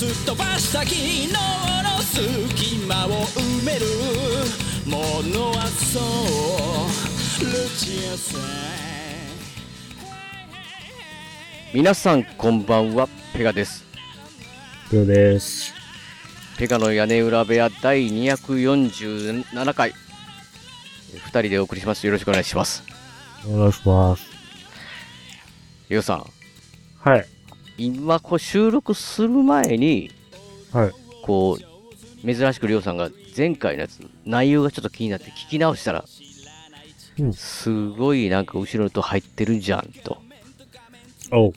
すっ飛ばした昨日の隙間を埋めるものはそうルチアさん皆さんこんばんは、ペガです。了です。ペガの屋根裏部屋第247回。2人でお送りします。よろしくお願いします。お願いします。リオさん、はい。今こう収録する前に、はい。こう、珍しくリオさんが前回のやつ、内容がちょっと気になって聞き直したら、うんすごいなんか後ろの音入ってるじゃんと。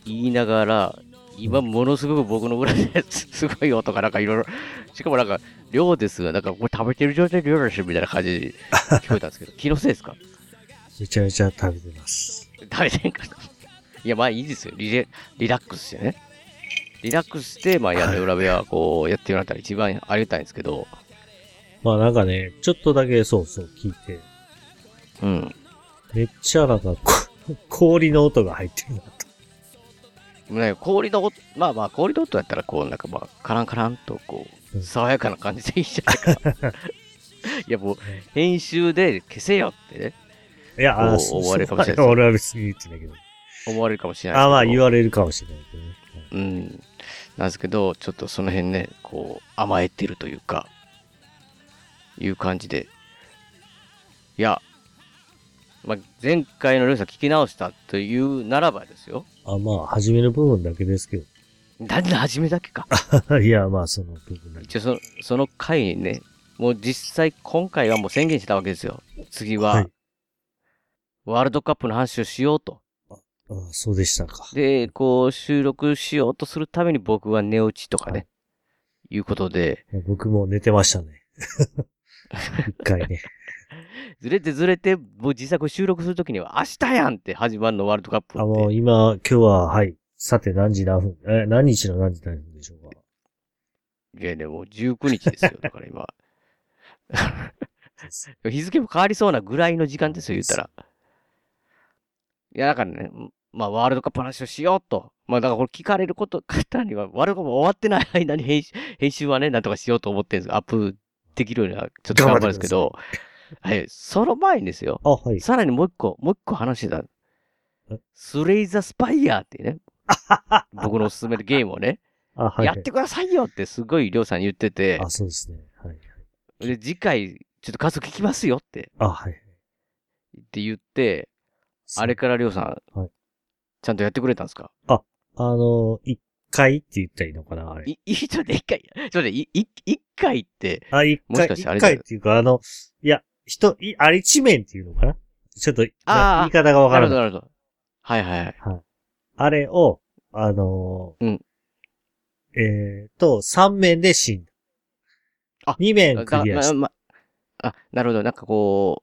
言いながら、今ものすごく僕の裏です すごい音がなんかいろいろ、しかもなんか、量ですが、なんかこれ食べてる状態で量ですみたいな感じで聞こえたんですけど、気のせいですか？めちゃめちゃ食べてます。食べてんかないや、まあいいですよ。リレリラックスしてね。リラックスして、まあ屋根裏部屋こうやってもらったら一番ありがたいんですけど、まあなんかね、ちょっとだけそうそう聞いて、うん。めっちゃなんかこ氷の音が入ってるなと。ね、氷の音、まあまあ氷の音やったらこうなんかまあカランカランとこう、うん爽やかな感じでいいじゃないか。いやもう編集で消せよってね、いや、あこうそう思われるかもしれないそう俺は別に言ってないけど。思われるかもしれない。あまあ言われるかもしれないけどね。うん。なんですけど、ちょっとその辺ね、こう、甘えてるというか、いう感じで。いや、まあ、前回のルーさん聞き直したというならばですよ。あまあ、初めの部分だけですけなんで初めだけか。ど。いや、まあ、その部分だけ。一応その、その回にね、もう実際今回はもう宣言したわけですよ。次は、はいワールドカップの話をしようと。あそうでしたか。で、こう、収録しようとするために僕は寝落ちとかね、い、うことで、僕も寝てましたね。一回ね。ずれてずれて、もう実際これ収録するときには明日やんって始まるのワールドカップ。あ、もう今、今日は、はい。さて何時何分、え、何日の何時何分でしょうか？いや、でも19日ですよ。だから今。日付も変わりそうなぐらいの時間ですよ、言ったら。いや、だからね、まあ、ワールドカップの話をしようと。まあ、だからこれ聞かれること、方には、ワールドカップ終わってない間に編集、編集はね、なんとかしようと思ってるんですアップできるようには、ちょっと頑張るんですけど、はい、その前にですよ。あ、はい。さらにもう一個、もう一個話してたえ？スレイザースパイヤーっていうね、僕のおすすめのゲームをね、あ、はい。やってくださいよってすごいりょうさんに言ってて、あ、そうですね。はい。で、次回、ちょっと数聞きますよってあ、はい。って言って、あれからりょうさん、はいちゃんとやってくれたんですか？あの、一回って言ったらいいのかなあれ。い、い、ちょっと一回、ちょっと待って、い、い一回って、あ、一もし回、一回っていうか、あの、いや、人、い、あれ一面っていうのかな？ちょっと、あー言い方がわなるほど、からない。なるほど。はいはいはい。あれを、あのーうんえーと、三面で死んだ。あ二面クだリアした。ま、ま、あ、なるほど。なんかこう、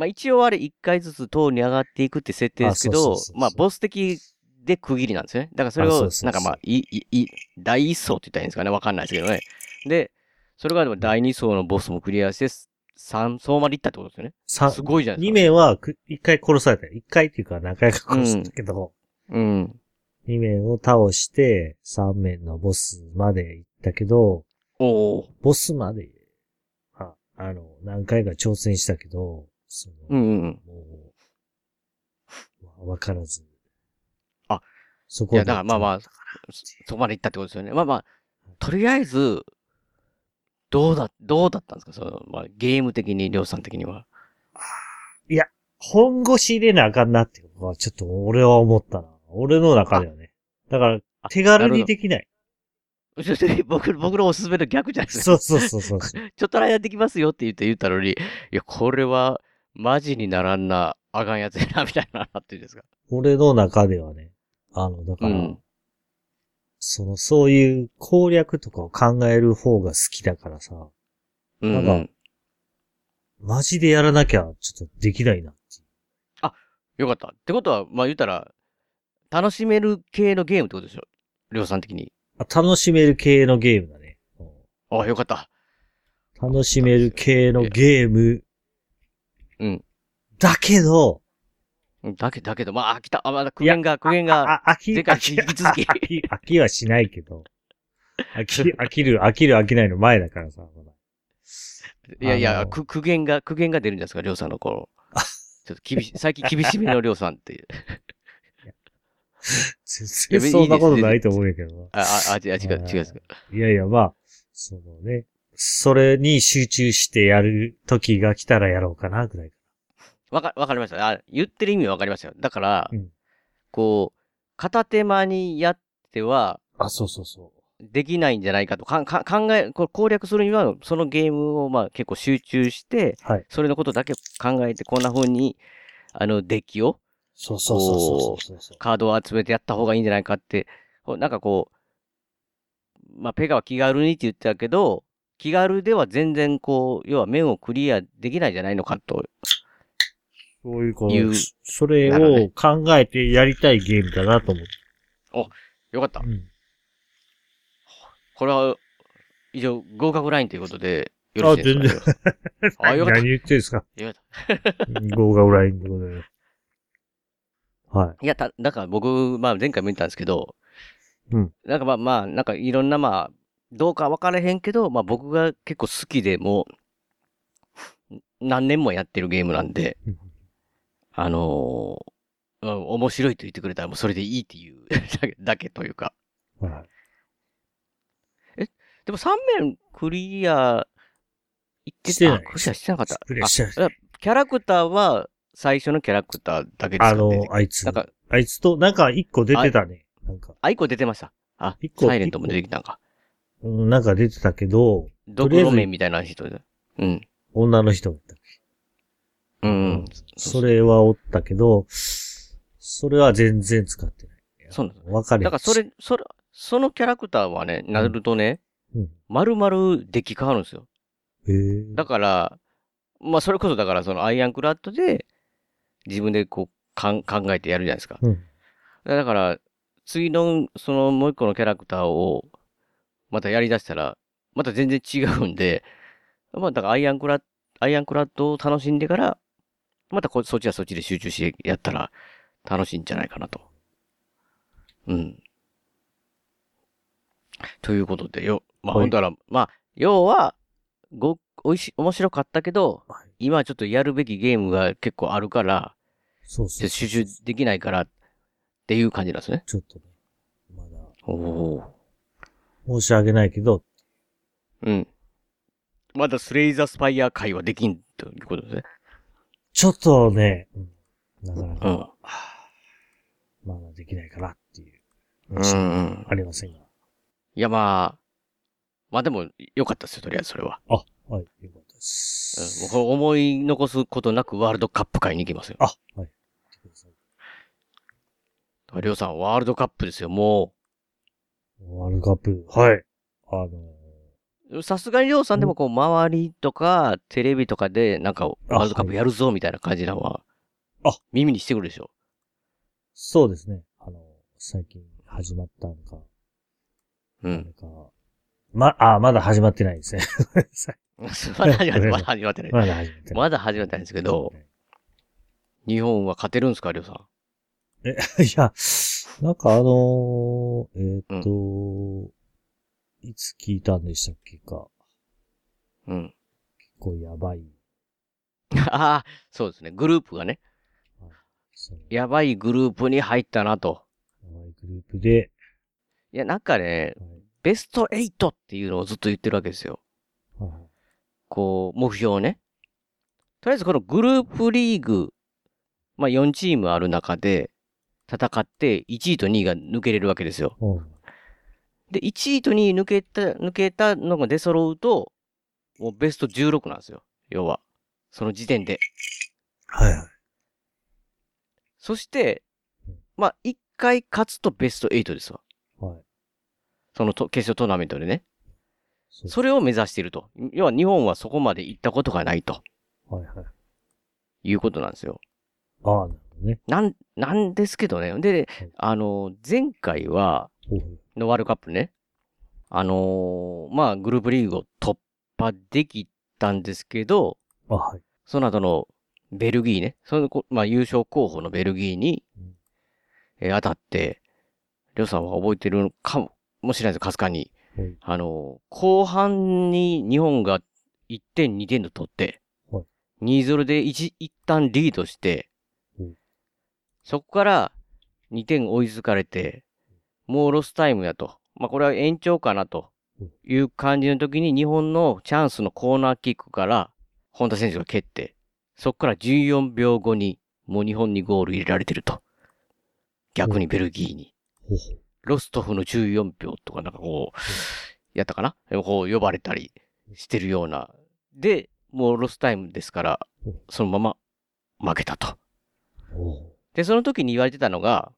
まあ一応あれ一回ずつ塔に上がっていくって設定ですけどまあボス的で区切りなんですよね。だからそれをなんかまあ、い、い、い、第一層って言ったらいいんですかね。わかんないですけどね。で、それがでも第二層のボスもクリアして、三層まで行ったってことですよね。三すごいじゃないです二か。面はく、一回殺された。一回っていうか何回か殺したけど、うん。二面を倒して、三面のボスまで行ったけど、おー。ボスまで、あ、あの、何回か挑戦したけど、その、うんうんうん。もう、まあわからず。あ、そこいや、だからまあまあ、そそこまで行ったってことですよね。まあまあ、とりあえず、どうだ、どうだったんですか？その、まあ、ゲーム的に、りょうさん的には。本腰入れなあかんなっていうのは、ちょっと俺は思ったな。俺の中ではね。だから、あ手軽にできない。僕、僕のおすすめの逆じゃないですか。そうそうそうそう。ちょっとらやってきますよって言って言ったのに、いや、これは、マジにならんな、あかんやつやな、みたいな、なってるんですか？俺の中ではね。あの、だから、うん。その、そういう攻略とかを考える方が好きだからさ、うん、うなんん。マジでやらなきゃちょっとできないなっていう。よかった。ってことは、まあ言ったら、楽しめる系のゲームってことでしょ？量産的に。あ楽しめる系のゲームだね。うんあ、よかった。楽しめる系のゲーム。うん。だけど、うんだけ、だけど、まあ、飽きた。あ、まだ苦言が、苦言が、あ、飽き、飽き 飽き、飽きはしないけど。飽き、飽きる、飽きる、飽きないの前だからさ。まだいやいや、あのく苦言が、苦言が出るんじゃないですか、量産の頃。ちょっと厳しい、最近厳しめの量産っていう。全然そんなことないと思うんやけどな。あ、あ、あ、違う、違う、違う。いやいや、まあ、そのね、それに集中してやる時が来たらやろうかな、ぐらいかわか、わかりました。あ、言ってる意味はわかりましたよ。だから、うんこう、片手間にやっては、な。あ、そうそうそできないんじゃないかとかか考え、こう攻略するには、そのゲームをまあ結構集中して、はいそれのことだけ考えて、こんな風に、あの、デッキを、そうそうそうそうそうそう。カードを集めてやった方がいいんじゃないかって、なんかこう、まあ、ペガは気軽にって言ってたけど、気軽では全然こう、要は面をクリアできないんじゃないのかと。そういうこいうと、それを考えてやりたいゲームだなと思って。よかったう。ん。これは、以上、合格ラインということで、よろしいですか、ね、あ、よかった。何言ってんすか？よかった。動画ラインってことで。はいや、た、だから僕、まあ前回も言ったんですけど、うん。なんかまあまあ、なんかいろんなまあ、どうか分からへんけど、まあ僕が結構好きでもう、何年もやってるゲームなんで、うんあのーうん面白いと言ってくれたらもうそれでいいっていうだけ だけというか。い。はい。でも3面クリア、いってしてないあクリアしてなかった。クリアしてなキャラクターは最初のキャラクターだけですあかね。の、あいつなん。か、あいつと、なんか一個出てたね。なんか、あ、一個出てました。あ、一個サイレントも出てきたんか。うんなんか出てたけど、ドクロメンみたいな人で。うん。女の人だった。うん。それはおったけど、それは全然使ってない。そうなんですわかる。だからそれ、それ、そのキャラクターはね、なるとね、うん。丸々デッキ変わるんですよ。へえ。だから、まあそれこそだからそのアイアンクラッドで自分でこうかん考えてやるじゃないですか。うん。だから、次のそのもう一個のキャラクターをまたやり出したら、また全然違うんで、まあだからアイアンクラッアイアンクラッドを楽しんでから、またこそっちはそっちで集中してやったら楽しいんじゃないかなと。うん。ということで、よ、まあ、はいほんだら、まあ、要は、ご、おいし、面白かったけど、はい今はちょっとやるべきゲームが結構あるから、そうそうそう。集中できないからっていう感じなんですね。ちょっとね、まだ、おお。申し訳ないけど、うん。まだスレイザースパイア会はできんということですね。ちょっとね、うんなかなうん。か、まだできないかなっていう。うん、うん。ありませんが。いや、まあ、まあでも、良かったですよ、とりあえずそれは。あ、はい、よかったでうん、す。僕は思い残すことなくワールドカップ会に行きますよ。あ、はい。りょうさん、ワールドカップですよ、もワールドカップ、はい。あのう。さすがにりょうさんでもこう、周りとか、テレビとかで、なんか、ワールドカップやるぞ、みたいな感じなのは、あ耳にしてくるでしょ？そうですね。あの、最近始まったのか、うん。なんか、ま、あ、まだ始まってないですね。まだ始まって、まだ始まってない。まだ始まってない。まだ始まってないんですけど、日本は勝てるんですか、りょうさん？え、いや、なんかあのー、えーっと、いつ聞いたんでしたっけか。うん。結構やばい。ああ、そうですね。グループがね、やばいグループに入ったなと。やばいグループで、いや、なんかね、はいベスト8っていうのをずっと言ってるわけですよ。はいこう、目標をね。とりあえずこのグループリーグ、まあ4チームある中で戦って1位と2位が抜けれるわけですよ。うんで、1位と2位抜けた、抜けたのが出揃うと、もうベスト16なんですよ。要は。その時点で。はいはい。そしてうん、まあ1回勝つとベスト8ですわ。はい。そのと決勝トーナメントでね。それを目指していると。要は日本はそこまで行ったことがないとはいはい。いうことなんですよ。ああ、ね。なん、なんですけどね。で、あの、前回は、のワールドカップね。あのーまあ、グループリーグを突破できたんですけど、あ、はい。その後のベルギーね。そのこ、まあ、優勝候補のベルギーにうん、えー当たって、りょうさんは覚えてるかももしれないですかすかに。はいあのー後半に日本が1点、2点と取って、はい2-0で一一旦リードしてうん、そこから2点追いつかれて、もうロスタイムやと。まあ、これは延長かなという感じの時に日本のチャンスのコーナーキックから本田選手が蹴って、そこから14秒後にもう日本にゴール入れられてると。逆にベルギーに。ロストフの14秒とかなんかこう、やったかな？こう呼ばれたりしてるような。で、もうロスタイムですからうん、そのまま負けたと。で、その時に言われてたのが、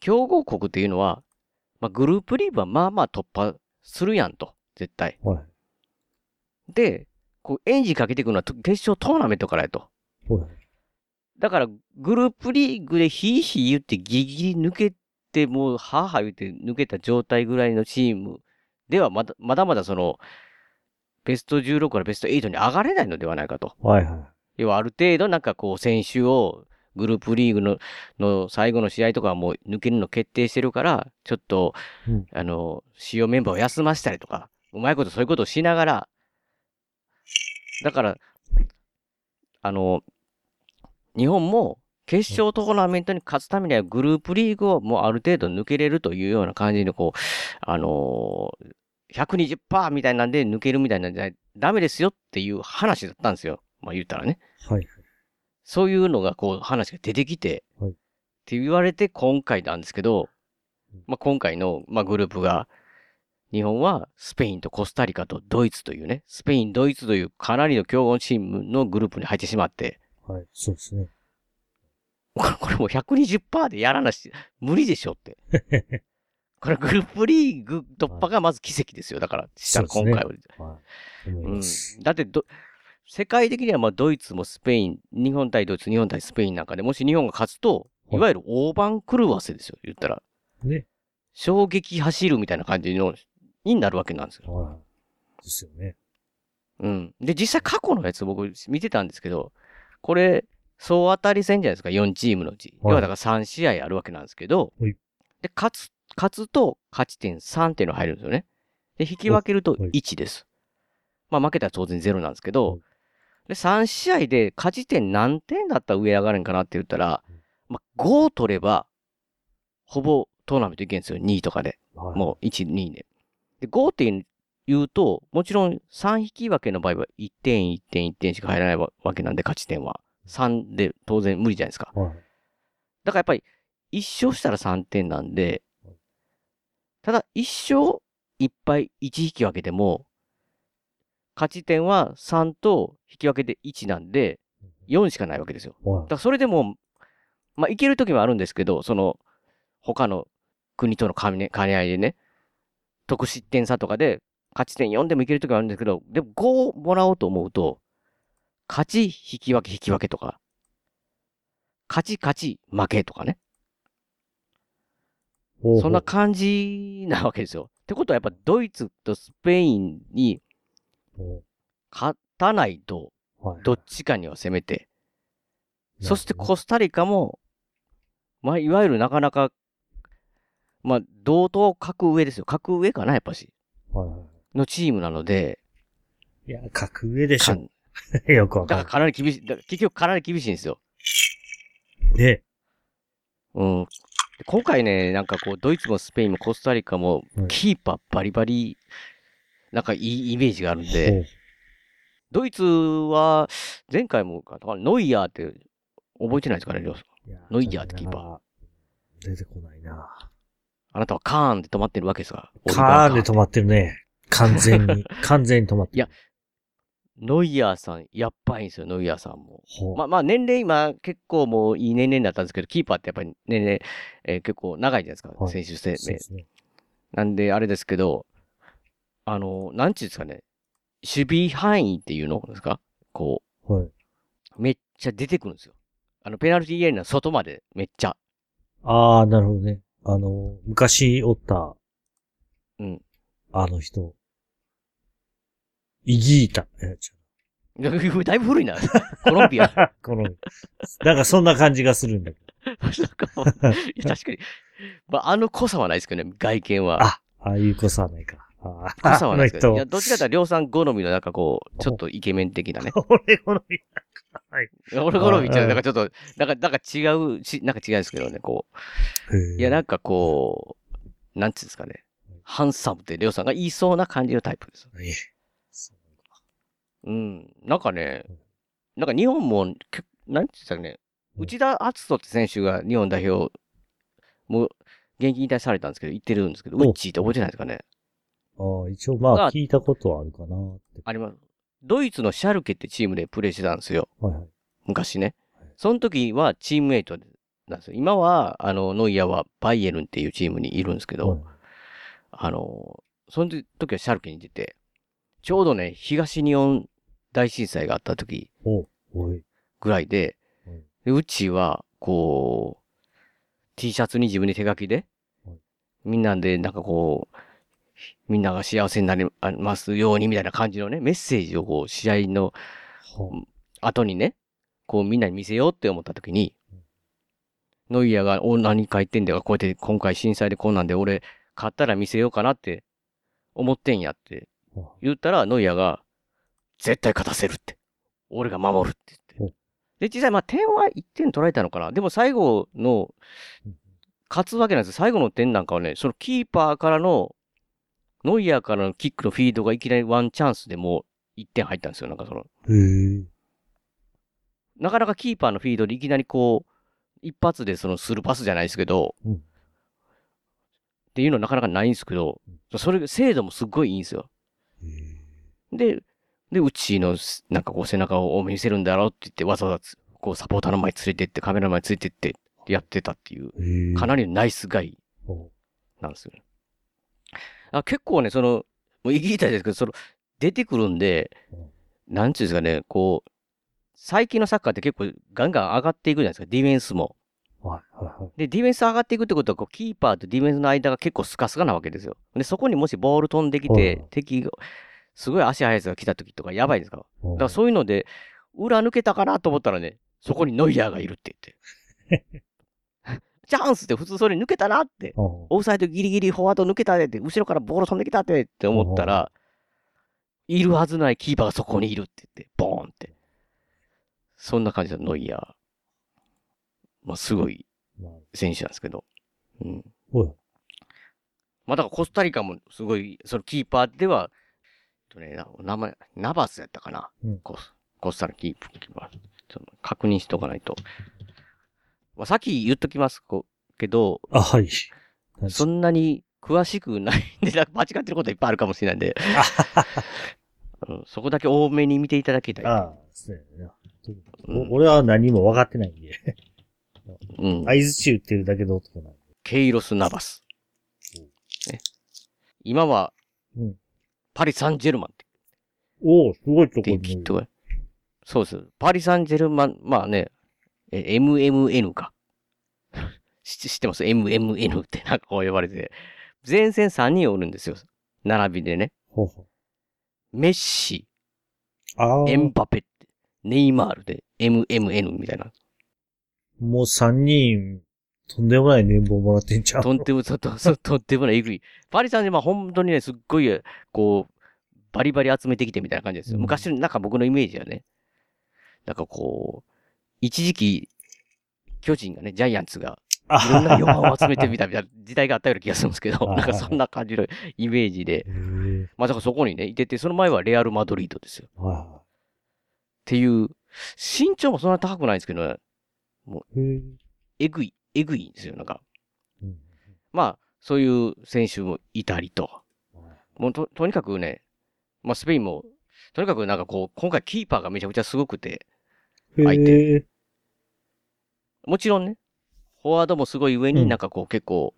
強豪国っていうのは、まあ、グループリーグはまあまあ突破するやんと。絶対。はい。で、こう、エンジンかけていくのはと決勝トーナメントからやと。ほうだから、グループリーグでヒーヒー言ってギリギリ抜けて、もう、はぁはぁ言って抜けた状態ぐらいのチームではまだ、まだまだその、ベスト16からベスト8に上がれないのではないかと。はいはい。要はある程度なんかこう、選手を、グループリーグの、の最後の試合とかはもう抜けるの決定してるから、ちょっと、うんあの、主要メンバーを休ませたりとか、うまいことそういうことをしながら、だから、あの、日本も決勝トーナメントに勝つためにはグループリーグをもうある程度抜けれるというような感じのこう、あの120%みたいなんで抜けるみたいなんじゃダメですよっていう話だったんですよ。まあ言ったらね。はい。そういうのがこう話が出てきて、はいって言われて今回なんですけどうん、まあ今回の、まあ、グループが、日本はスペインとコスタリカとドイツというね、スペイン、ドイツというかなりの強豪チームのグループに入ってしまって、はい。そうですね。これもう120%でやらなし、無理でしょって。これグループリーグ突破がまず奇跡ですよ。だから、したら今回は。はい。思いうん。だってど、世界的にはまあドイツもスペイン、日本対ドイツ、日本対スペインなんかで、もし日本が勝つと、はいいわゆる大番狂わせですよ、言ったら。ね。衝撃走るみたいな感じの、になるわけなんですよ。はい。ですよね。うん。で、実際過去のやつ僕見てたんですけど、これ、総当たり戦じゃないですか、4チームのうち。はい要はだから3試合あるわけなんですけどはい、で、勝つ、勝つと勝ち点3っていうのが入るんですよね。で、引き分けるとはい1です。まあ負けたら当然0なんですけはいど、で、3試合で勝ち点何点だったら上上がるんかなって言ったらうん、まあ5取れば、ほぼトーナメントいけるんですよ、2位とかで。はい。もう1、2で。で、5点言うと、もちろん3引き分けの場合は1点、1点、1点しか入らないわけなんで、勝ち点は。3で当然無理じゃないですか。はい。だからやっぱり、1勝したら3点なんで、ただ1勝1敗1引き分けでも、勝ち点は3と引き分けで1なんで、4しかないわけですよ。はいだからそれでも、まあ、いける時もあるんですけど、その、他の国との兼ね兼ね合いでね、得失点差とかで、勝ち点4でもいける時もあるんですけど、でも5もらおうと思うと、勝ち、引き分け、引き分けとか、勝ち、勝ち、負けとかね。そんな感じなわけですよ。ってことはやっぱドイツとスペインにほ勝たないと。どっちかには攻めて、そしてこコスタリカも、まあ、いわゆるなかなか、まあ、同等格上ですよ。格上かな、やっぱし。のチームなので、い。いや、格上でしかょ。ん よくわかだからかなり厳しい、結局かなり厳しいんですよ。る。で、うん。で今回ね、なんかこう、ドイツもスペインもコスタリカもは、いキーパーバリバリ、なんかいいイメージがあるんほで、うドイツは、前回もか、ノイヤーって、覚えてないですかね、りょうさんノイヤーってキーパー。出てこないな。あなたはカーンで止まってるわけですが。カーンで止ままってるね。完全に。完全に止まってる。いやノイヤーさん、やっばいんですよ、ノイヤーさんも。まあまあ、年齢今、結構もういい年齢になったんですけど、キーパーってやっぱり年齢、えー結構長いじゃないですか、はい選手生命ね。なんで、あれですけど、あの、なんちゅうんですかね。守備範囲っていうのですか？こはい。う、めっちゃ出てくるんですよ。あの、ペナルティーエリアの外までめっちゃ。ああ、なるほどね。あの、昔おった、うん。あの人。イギータ。え、ちだいぶ古いな。コロンビア。ゃこの、なんかそんな感じがするんだけなん かもういや確かに。まあ、あの濃さはないですけどね、外見は。あ、ああいう子さはないか。あ濃さはないですけど。いや。どっちかというと、りょうさん好みのなんかこう、ちょっとイケメン的なね。俺好みなんか。はい。俺好みちゃなんかちょっと、なんか、なんか違うし、なんか違うんですけどね、こう。いや、なんかこう、なんつうんですかね。ハンサムってりょうさんが言いそうな感じのタイプです。ううん。なんかね、なんか日本も、けなんていうんですかね、うん内田篤人って選手が日本代表、もう、現役引退されたんですけど、言ってるんですけど、ウおッチーって覚えてないですかねああ、一応まがあ聞いたことはあるかなって。あります。ドイツのシャルケってチームでプレーしてたんですよ。はいはい。昔ねはい。その時はチームメイトなんですよ。今は、あの、ノイアーはバイエルンっていうチームにいるんですけど、はいあの、その時はシャルケに出て、ちょうどね、東日本大震災があった時お、おい。ぐらいで、はいでうちは、こう、T シャツに自分で手書きではい、みんなでなんかこう、みんなが幸せになりますようにみたいな感じのね、メッセージをこう、試合のは後にね、こうみんなに見せようって思った時に、ノイアーが、お、何書いてんだよ。こうやって今回震災でこんなんで俺、買ったら見せようかなって思ってんやっては言ったら、ノイアーが、絶対勝たせるって。俺が守るって言って。で、実際まあ点は1点取られたのかな。でも最後の、勝つわけなんですよ。最後の点なんかはね、そのキーパーからの、ノイアーからのキックのフィードがいきなりワンチャンスでもう1点入ったんですよ。なんかその。なかなかキーパーのフィードでいきなりこう、一発でそのスルーパスじゃないですけど、うんっていうのはなかなかないんですけど、それ、精度もすっごいいいんですよ。で、で、うちのす、なんかこう背中を見せるんだろうって言って、わざわざつ、こうサポーターの前に連れてって、カメラの前に連れてって、やってたっていう。かなりのナイスガイおなんですよね。あ結構ね、その、もう言いたいですけど、その、出てくるんで、なんちゅうんですかね、こう、最近のサッカーって結構ガンガン上がっていくじゃないですか、ディフェンスも。はいはいはい。で、ディフェンス上がっていくってことは、こう、キーパーとディフェンスの間が結構スカスカなわけですよ。で、そこにもしボール飛んできてはい、敵が、すごい足速いやつが来た時とかやばいですから。だだからそういうので、裏抜けたかなと思ったらね、そこにノイヤーがいるって言って。チャンスって普通それ抜けたなって。うんオフサイドギリギリフォワード抜けたでって、後ろからボール飛んできたってって思ったら、いるはずないキーパーがそこにいるって言って、ボーンって。そんな感じだ、ノイヤー。まあ、すごいまあ選手なんですけど。うん。まあ、だからコスタリカもすごい、そのキーパーでは、とね、な名前、ナバスやったかな。うんコスタリカキーパー。確認しとかないと。まあ、さっき言っときますこけど、あ、はい。そんなに詳しくないんで、間違ってることいっぱいあるかもしれないんで、うんそこだけ多めに見ていただきたい。ああ、そうやな。うんお俺は何も分かってないんで。うん。合図中打ってるだけの男なんで。ケイロス・ナバス。ね、今は、うんパリ・サンジェルマンっておおすごいとこにそうです。パリ・サンジェルマン、まあね、え MMN か。知知ってます ?MMN ってなんかこう呼ばれて。前線3人おるんですよ。並びでね。ほうほメッシ、う。ああ。エンバペって、ネイマールで MMN みたいな。もう三人、とんでもない年俸もらってんちゃう？とんでも、とと ととんでもないえぐい。パリ・サンジェルマン本当にね、すっごい、こう、バリバリ集めてきてみたいな感じですよ。うん昔の、なんか僕のイメージはね、なんかこう、一時期、巨人がね、ジャイアンツが、いろんな4番を集めてみたみたいな時代があったような気がするんですけど、はいなんかそんな感じのイメージで。まあだからそこにね、いてて、その前はレアル・マドリードですよ。っはていう、身長もそんなに高くないんですけどね、い。へえ。えぐい、えぐいんですよ、なんか。うんまあ、そういう選手もいたりと。もうと、とにかくね、まあスペインも、とにかくなんかこう、今回キーパーがめちゃくちゃすごくて、相へえ。もちろんね、フフォワードもすごい上にうんなんかこう結構、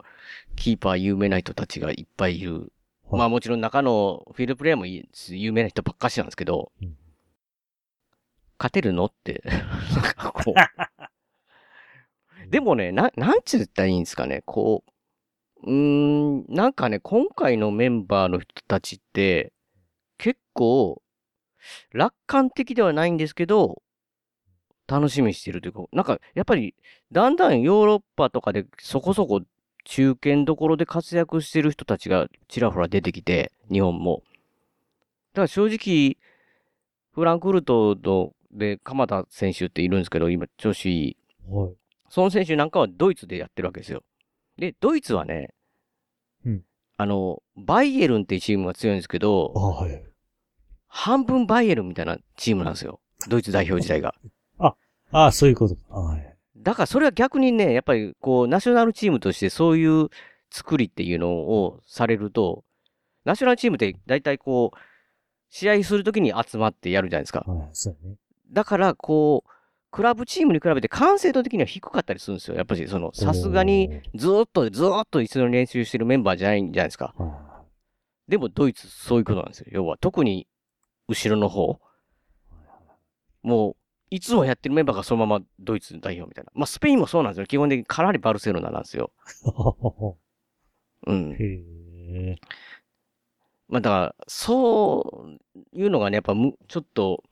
キーパー有名な人たちがいっぱいいる。はいまあもちろん中のフィールドプレイヤーもい有名な人ばっかしなんですけど、うん勝てるのって、なんかこう。でもね、な、なんちゅったらいいんですかね、こう、うーん、なんかね、今回のメンバーの人たちって、結構、楽観的ではないんですけど、楽しみにしてるというか、なんか、やっぱり、だんだんヨーロッパとかでそこそこ中堅どころで活躍してる人たちがちらほら出てきて、日本も。だから正直、フランクフルトので鎌田選手っているんですけど、今調子いい。はい。その選手なんかはドイツでやってるわけですよ。で、ドイツはね、うんあの、バイエルンっていうチームが強いんですけどあ、はい。半分バイエルンみたいなチームなんですよ。ドイツ代表自体が。ああ、そういうことか。あはい。だからそれは逆にね、やっぱりこう、ナショナルチームとしてそういう作りっていうのをされると、ナショナルチームって大体こう、試合するときに集まってやるじゃないですか。はい、そうやね。だからこう、クラブチームに比べて完成度的には低かったりするんですよ。やっぱりその、さすがにずーっとずーっと一緒に練習してるメンバーじゃないんじゃないですか。でもドイツそういうことなんですよ。要は特に後ろの方。もう、いつもやってるメンバーがそのままドイツ代表みたいな。まあスペインもそうなんですよ。基本的にかなりバルセロナなんですよ。うん。へえ。まあだから、そういうのがね、やっぱむ、ちょっと、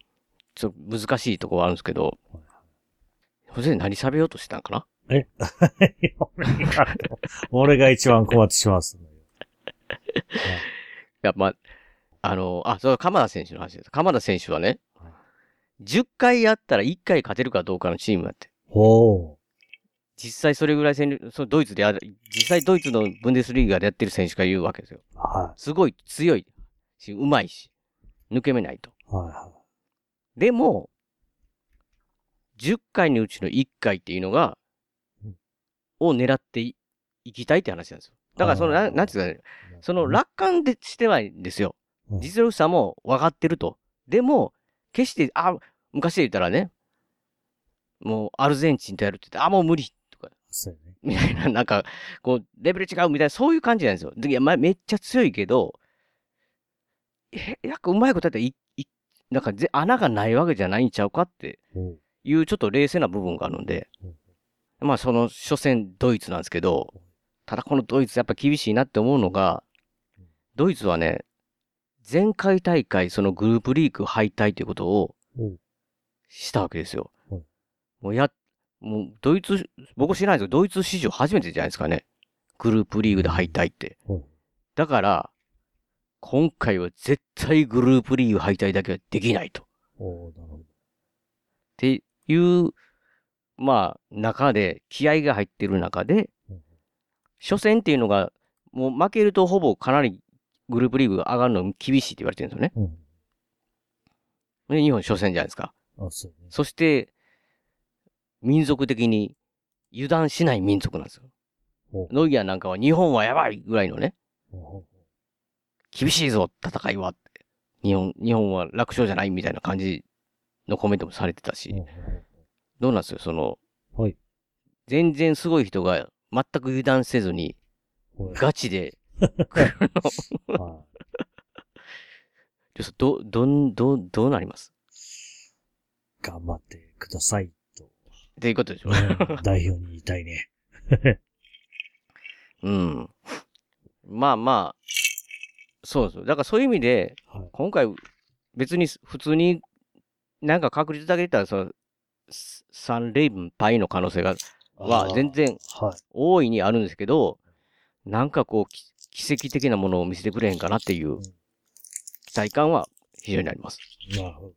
ちょっと難しいところはあるんですけど、それで何喋ろうとしてたんかな？俺が一番困ってしまう や、まあ、あの、あ、そう、鎌田選手の話です。鎌田選手はねはい、10回やったら1回勝てるかどうかのチームやって。ほ実際それぐらい戦力、そうドイツでやる、実際ドイツのブンデスリーガでやってる選手が言うわけですよ。う。はすごい強いし、うまいし、抜け目ないと。い。はいはでも、10回のうちの1回っていうのがうん、を狙っていいきたいって話なんですよ。だからその、ななんていうかね、い。その楽観でしてはいんですよ。うん実力差も分かってると。でも、決して、あ、昔で言ったらね、もうアルゼンチンとやるって言って、あ、もう無理とか、そうやね。みたいな、なんか、こう、レベル違うみたいな、そういう感じなんですよ。でいや、まあ、めっちゃ強いけど、え、なんかうまいことやったらい、い、なんかぜ穴がないわけじゃないんちゃうかっていうちょっと冷静な部分があるんで、まあその初戦ドイツなんですけど、ただこのドイツやっぱ厳しいなって思うのが、ドイツはね、前回大会そのグループリーグ敗退ということをしたわけですよはい。もうや、もうドイツ、僕知らないですけど、ドイツ史上初めてじゃないですかね。グループリーグで敗退って。だから、今回は絶対グループリーグ敗退だけはできないと。っていう、まあ、中で、気合が入ってる中でうん、初戦っていうのが、もう負けるとほぼかなりグループリーグが上がるの厳しいって言われてるんですよね。うん。で、日本初戦じゃないですか。あ、そうやね。そして、民族的に油断しない民族なんですよ。ノイアーなんかは日本はやばいぐらいのね、厳しいぞ、戦いはって。日本、日本は楽勝じゃないみたいな感じのコメントもされてたし。どうなんですよ、その、はい。全然すごい人が全く油断せずに、ガチで。はちょっと、ど、どん、どう、どうなります？い。頑張ってくださいと。っていうことでしょ？うん代表に言いたいね。うん。まあまあ、そうですよ。だからそういう意味で、はい。今回、別に普通になんか確率だけ言ったら、その、3連敗の可能性が、は全然はい。大いにあるんですけど、なんかこう、き奇跡的なものを見せてくれへんかなっていううん期待感は非常にあります。なるほど。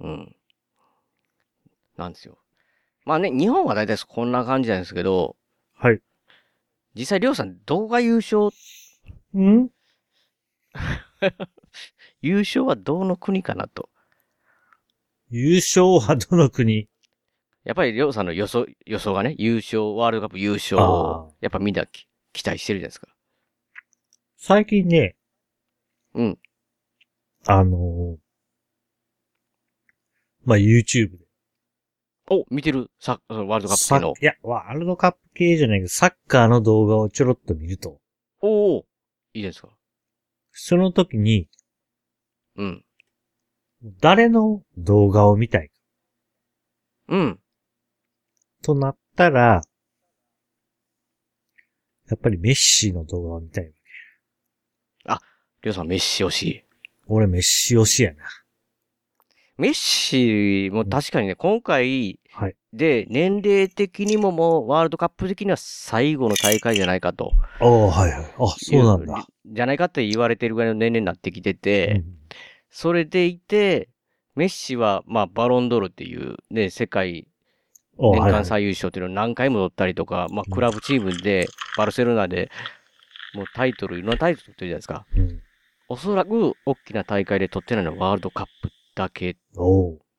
うん。なんですよ。まあね、日本は大体こんな感じなんですけど、はい。実際、りょうさん、どこが優勝、ん？優勝はどの国かなと。優勝はどの国？やっぱりりょうさんの予想、予想がね、優勝、ワールドカップ優勝あを、やっぱみんなき期待してるじゃないですか。最近ね、うん。あのーまあ、YouTube で、お、見てる？さ、そのワールドカップさ系の。いや、ワールドカップ系じゃないけど、サッカーの動画をちょろっと見ると、おおいいですか？その時に、うん。誰の動画を見たいうん。となったら、やっぱりメッシの動画を見たい。りょうさん、メッシ推し。俺メッシ推しやな。メッシも確かにね、今回はい。で、年齢的にももう、ワールドカップ的には最後の大会じゃないかと。ああ、はいはい。あ、そうなんだ。じゃないかって言われてるぐらいの年齢になってきてうて、んそれでいて、メッシは、まあ、バロンドールっていうね、世界年あはいはい間最優勝っていうのを何回も取ったりとか、まあ、うんクラブチームで、バルセロナで、もうタイトル、いろんなタイトル取ってるじゃないですか。うんおそらく、大きな大会で取ってないのはワールドカップだけっ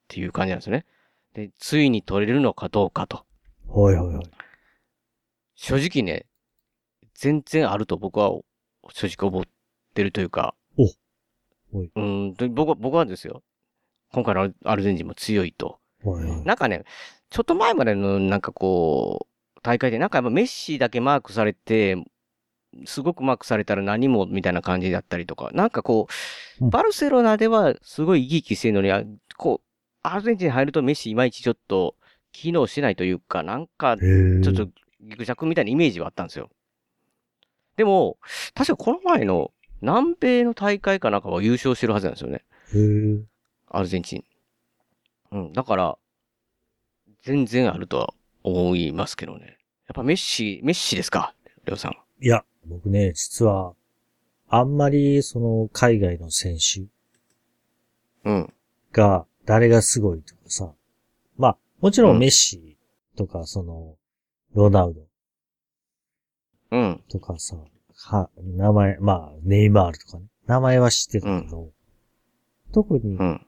ていう感じなんですよね。で、ついに取れるのかどうかと。はいはいはい。正直ね、全然あると僕は正直思ってるというか。おはいうん、で僕は、僕はですよ。今回のアルゼンチンも強いと。はいはい。なんかね、ちょっと前までのなんかこう、大会でなんかやっぱメッシだけマークされて、すごくマークされたら何もみたいな感じだったりとか、なんかこう、うんバルセロナではすごい生き生きしてるのに、あこう、アルゼンチンに入るとメッシいまいちちょっと機能しないというか、なんか。ちょっとギクジャクみたいなイメージはあったんですよ。でも、確かこの前の南米の大会かなんかは優勝してるはずなんですよね。アルゼンチン。うん。だから、全然あるとは思いますけどね。やっぱメッシ、メッシですかレオさん。いや、僕ね、実は、あんまり、その、海外の選手うん。が、誰がすごいとかさ。まあ、もちろうんんメッシとか、その、ロナウドうん。とかさ、は、名前、まあ、ネイマールとかね。名前は知ってたけど、特にう、ん。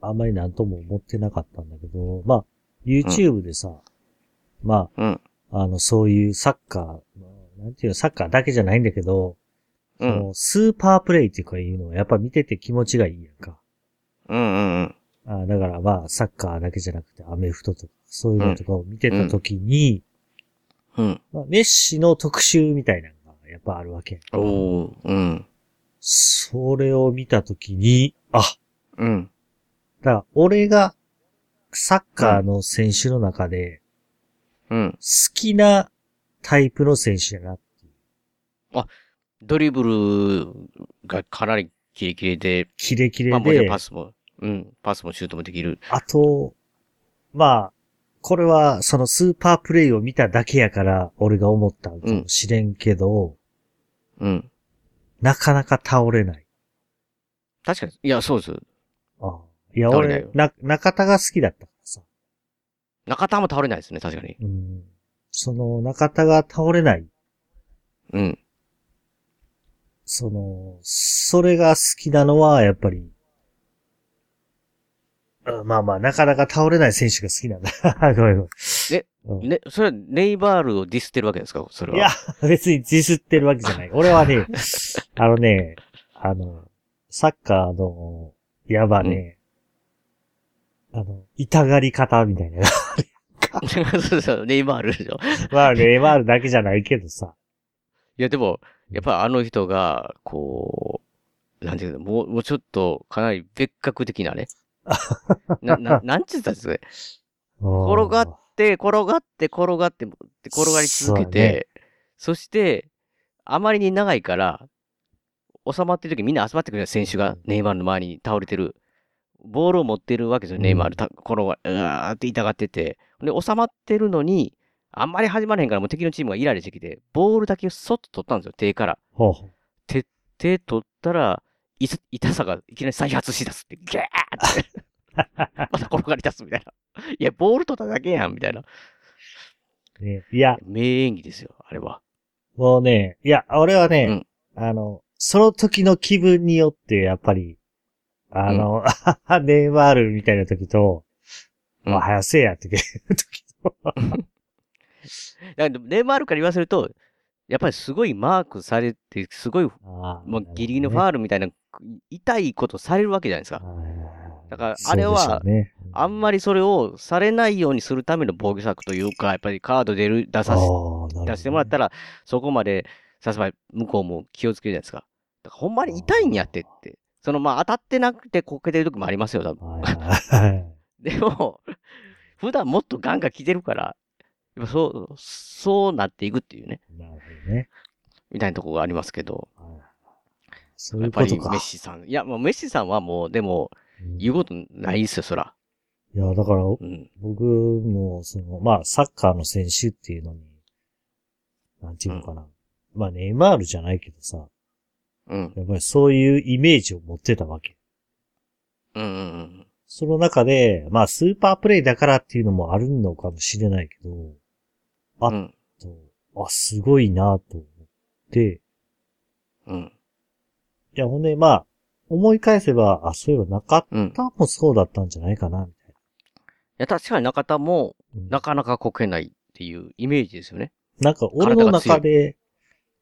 あんまりなんとも思ってなかったんだけど、まあ、YouTube でさ、まうん。あ、あの、そういうサッカー、まあなんていうの、サッカーだけじゃないんだけど、うん。そのスーパープレイっていうかいうのはやっぱ見てて気持ちがいいやんか。うん。うん。あだからまあ、サッカーだけじゃなくてアメフトとか、そういうのとかを見てたときに、うん。まあ、メッシの特集みたいなのがやっぱあるわけ。おー。うん。それを見たときに、あ、うん。だから俺がサッカーの選手の中でうん。好きなタイプの選手やなっていう。ドリブルがかなりキレキレで、キレキレまあもちろんで、パスも、うん。パスもシュートもできる。あと、まあ、これはそのスーパープレイを見ただけやから俺が思ったかもしれんけど、うん。なかなか倒れない。確かに。いや、そうです。ああいや、俺な、中田が好きだったからさ。中田も倒れないですね、確かに。うん。その、中田が倒れない。うん。その、それが好きなのは、やっぱり、うんまあまあ、なかなか倒れない選手が好きなんだ。ごめんごめん。えうんね、それはネイバールをディスってるわけですか？それは。いや、別にディスってるわけじゃない。俺はね、あのね、あの、サッカーの、やばね、あの、痛がり方みたいな。そうそう、ネイマールでしょ。まあ、ネイマールだけじゃないけどさ。いや、でも、やっぱあの人が、こう、なんていうの、もう、もうちょっと、かなり別格的なね。な、な、なんて言ったんですかね。転がって、転がって、転がって、転がり続けて、そして、あまりに長いから、収まってる時みんな集まってくる選手がネイマールの周りに倒れてる。ボールを持ってるわけですよ、うんネイマール。た転が、うわーって痛がってて。で、収まってるのに、あんまり始まらへんからもう敵のチームがイライラしてきて、ボールだけそっと取ったんですよ、手から。ほうほう。手取ったら、いさ痛さがいきなり再発し出すって、ギャーって。また転がり出すみたいな。いや、ボール取っただけやん、みたいな。ね、いや、名演技ですよ、あれは。もうね、いや、俺はね、あの、その時の気分によって、やっぱり、あの、ネイマールみたいな時と、うんまあ、早せえやって時と、だからネイマールから言わせると、やっぱりすごいマークされて、すごい、あもうギリギリのファールみたいな、痛いことされるわけじゃないですか。だからあれはあんまりそれをされないようにするための防御策というか、やっぱりカード出る、出させ、出してもらったら、ら、そこまでさせば向こうも気をつけるじゃないですか。だからほんまに痛いんやってって。そのまあ当たってなくてこけてる時もありますよ、多分。でも、普段もっとガンガン来てるから、やっぱそう、そうなっていくっていうね、なるほどね。みたいなところがありますけど、はいそういやっぱりメうことか。ッシさん。いや、もうメッシさんはもう、でも、うん言うことないですよ、そら。いや、だから、うん。僕も、その、まあ、サッカーの選手っていうのに、なんていうのかな。まあ、ネイマールじゃないけどさ、うん。やっぱりそういうイメージを持ってたわけ。うんうんうん。その中で、まあ、スーパープレイだからっていうのもあるのかもしれないけど、あうん。とあ、すごいなと思って、うん。いや、ほんで、まあ、思い返せば、あ、そういえば中うん。い田もそうだったんじゃないかな、みたいや、確かに中田も、な。うんなかなかこけないっていうイメージですよね。なんか、俺の中で、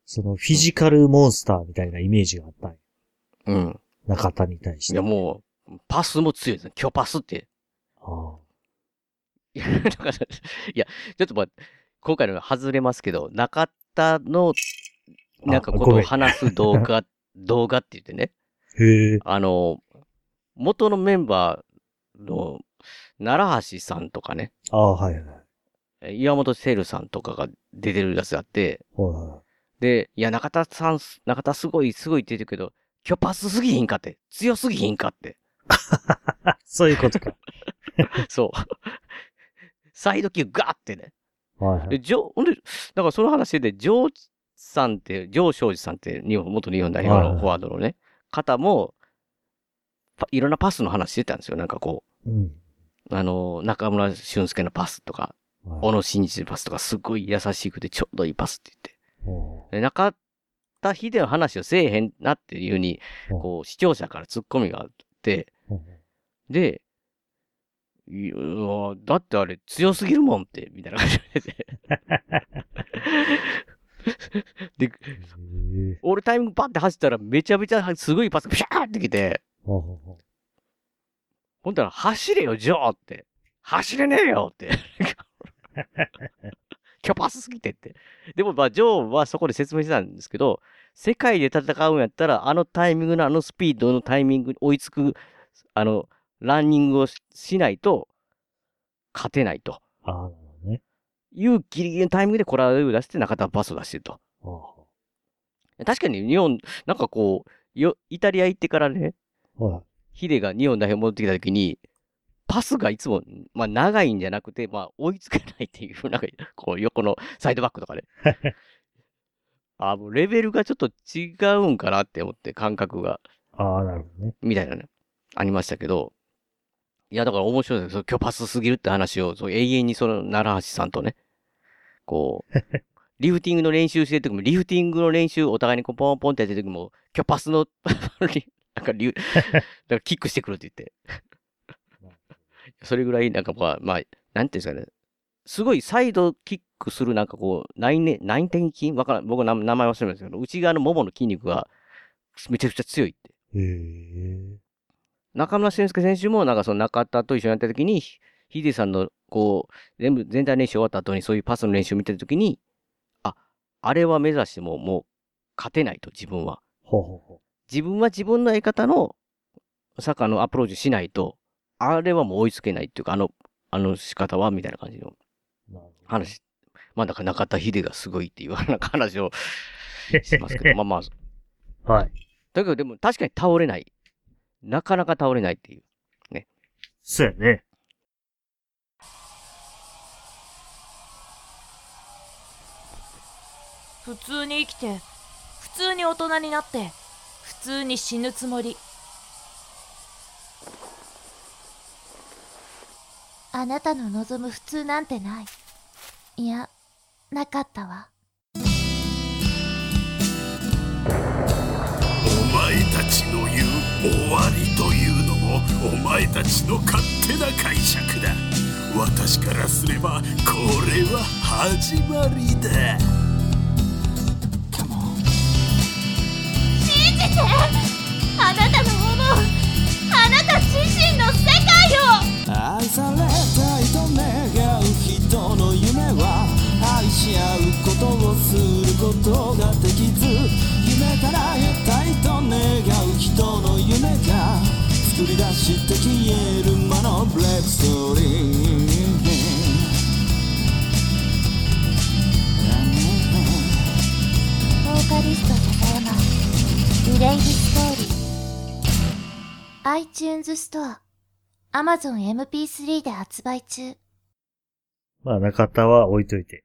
その、フィジカルモンスターみたいなイメージがあったんようん。中田に対して。いや、もう、パスも強いですね。巨パスって。あいや、だから、いや、ちょっとまあ、今回のは外れますけど、中田の、なんかことを話す動画、動画って言ってね、あへえ。あの、元のメンバーの、奈良橋さんとかね、ああ、はいはい。岩本セルさんとかが出てるやつがあって、はで、いや、中田さん、中田すごい、すごいって言ってるけど、巨パスすぎひんかって、強すぎひんかって。いはい。そういうことか。そう。サイド級ガーってね。で、はいはい。ジョー、ほんで、だからその話で、ジョーさんって、ジョー庄司さんって、日本、元日本代表はいはいのフォワードのね、方も、パいろんなパスの話してたんですよ。なんかこうん。う、あの、中村俊介のパスとか、小野伸二のパスとか、すごい優しくてちょうどいいパスって言って。おで中田秀の話をせえへんなっていうふうに、うんこう、視聴者からツッコミがあって、うで、いやだってあれ強すぎるもんって、みたいな感じで。で。俺タイミングパッて走ったらめちゃめちゃすごいパスがピシャーってきて、ほんだら走れよ、ジョーって。走れねえよって。キャパスすぎてって。でもまあ、ジョーはそこで説明してたんですけど、世界で戦うんやったら、あのタイミングのあのスピードのタイミングに追いつく、あの、ランニングをししないと、勝てないと。う。ああ、ね。いうギリギリのタイミングでコラーを出して中田パスを出してると。ほ確かに日本、なんかこう、よ、イタリア行ってからね、うはい。ヒデが日本代表戻ってきた時に、パスがいつも、まあ長いんじゃなくて、まあ追いつけないっていう、なんか、こう横のサイドバックとかで。あ、もうレベルがちょっと違うんかなって思って、感覚が、ああ、なるほどね。みたいなね、ありましたけど、いや、だから面白いですよ。今日パスすぎるって話を、そう永遠にその、奈良橋さんとね、こう、リフティングの練習してる時も、リフティングの練習、お互いにこうポンポンってやってる時も、今日パスの、なんかリュ、なんかキックしてくるって言って。それぐらい、なんかまあ、まあ、なんていうんですかね。すごいサイドキックするなんかこう、内ね、内転筋？わからん、僕の名前忘れましたけど、内側のももの筋肉がめちゃくちゃ強いって。へえ。中村俊輔選手もなんかその中田と一緒にやった時に、ヒデさんのこう、全部全体練習終わった後にそういうパスの練習を見てる時に、あ、あれは目指してももう勝てないと自分は。ほうほうほ自分は自分のやり方のサッカーのアプローチしないと、あれはもう追いつけないっていうか、あの、あの仕方はみたいな感じの。話。まあだから中田秀がすごいっていうな話をしますけど、まあまあ、はい。だけどでも確かに倒れない。なかなか倒れないっていう。そうやね。普通に生きて普通に大人になって普通に死ぬつもりあなたの望む普通なんてない。いや、なかったわ。終わりというのもお前たちの勝手な解釈だ。私からすればこれは始まりだ。信じて。あなたの思う。ああなた自身の世界を。愛されたいと願う人の夢は。愛し合うことをすることができず夢叶えたいと願う人の夢が作り出して消える魔のブレイクストーリーボーカリスト笹山リレイブストーリー iTunes ストア Amazon MP3 で発売中まあ、中田は置いといて。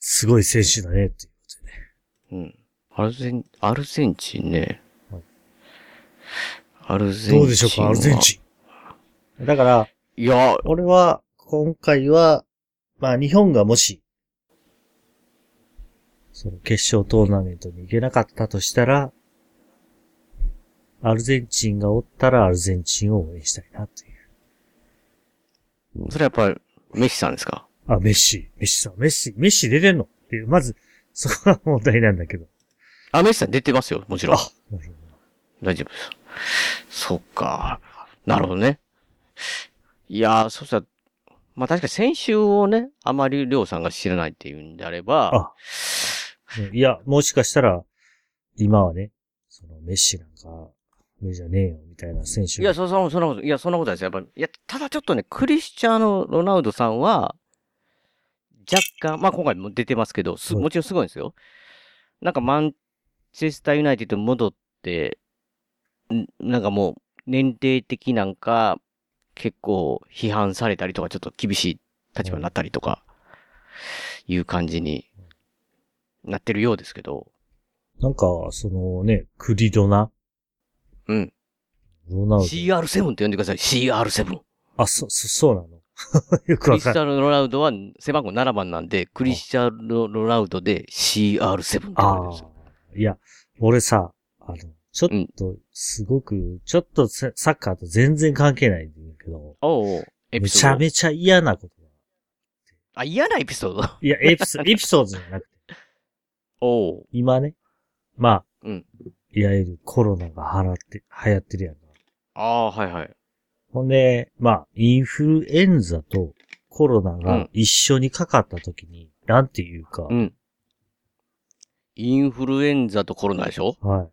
すごい選手だね、っていうことでね。うん。アルゼン、アルゼンチンねはい。アルゼンチンは。どうでしょうか、アルゼンチン。だから、いや、俺は、今回は、まあ、日本がもし、その決勝トーナメントに行けなかったとしたら、アルゼンチンがおったらアルゼンチンを応援したいな、という。それやっぱり、メッシさんですか？あ、メッシ、メッシさん、メッシ、メッシ出てんの？っていう、まず、そこが問題なんだけど。あ、メッシさん出てますよ、もちろん。大丈夫です。そっか。なるほどね。いやー、そしたら、まあ確かに先週をね、あまりりょうさんが知らないっていうんであれば、いや、もしかしたら、今はね、そのメッシなんか、目じゃねえよ、みたいな選手いや、そ、そ、そんなこと、いや、そんなことないですよ。やっぱり、いや、ただちょっとね、クリスチャーノ・ロナウドさんは、若干、まあ今回も出てますけど、すはいもちろんすごいんですよ。なんかマンチェスターユナイテッドに戻って、んなんかもう、年齢的なんか、結構批判されたりとか、ちょっと厳しい立場になったりとか、いう感じになってるようですけど、なんか、そのね、クリドナ、うん。ロナウド。CR7 って呼んでください。CR7。あ、そ、そ、そうなの？よくクリスチわかんない。ャーノ・ロナウドは背番号7番なんで、クリスチャーノ・ロナウドで CR7 って言われるんですよ。いや、俺さ、あの、ちょっと、すごく、ちょっとササッカーと全然関係ないんだけど、おうエめピソード。ちゃめちゃ嫌なことが。あ、嫌なエピソード？いや、エピソ、エピソードじゃなくて、おう今ね、まあ、うん。いわゆるコロナが払って、流行ってるやんか。ああ、はいはい。ほんで、まあ、インフルエンザとコロナがうん一緒にかかった時に、なんていうか、うん。インフルエンザとコロナでしょ？は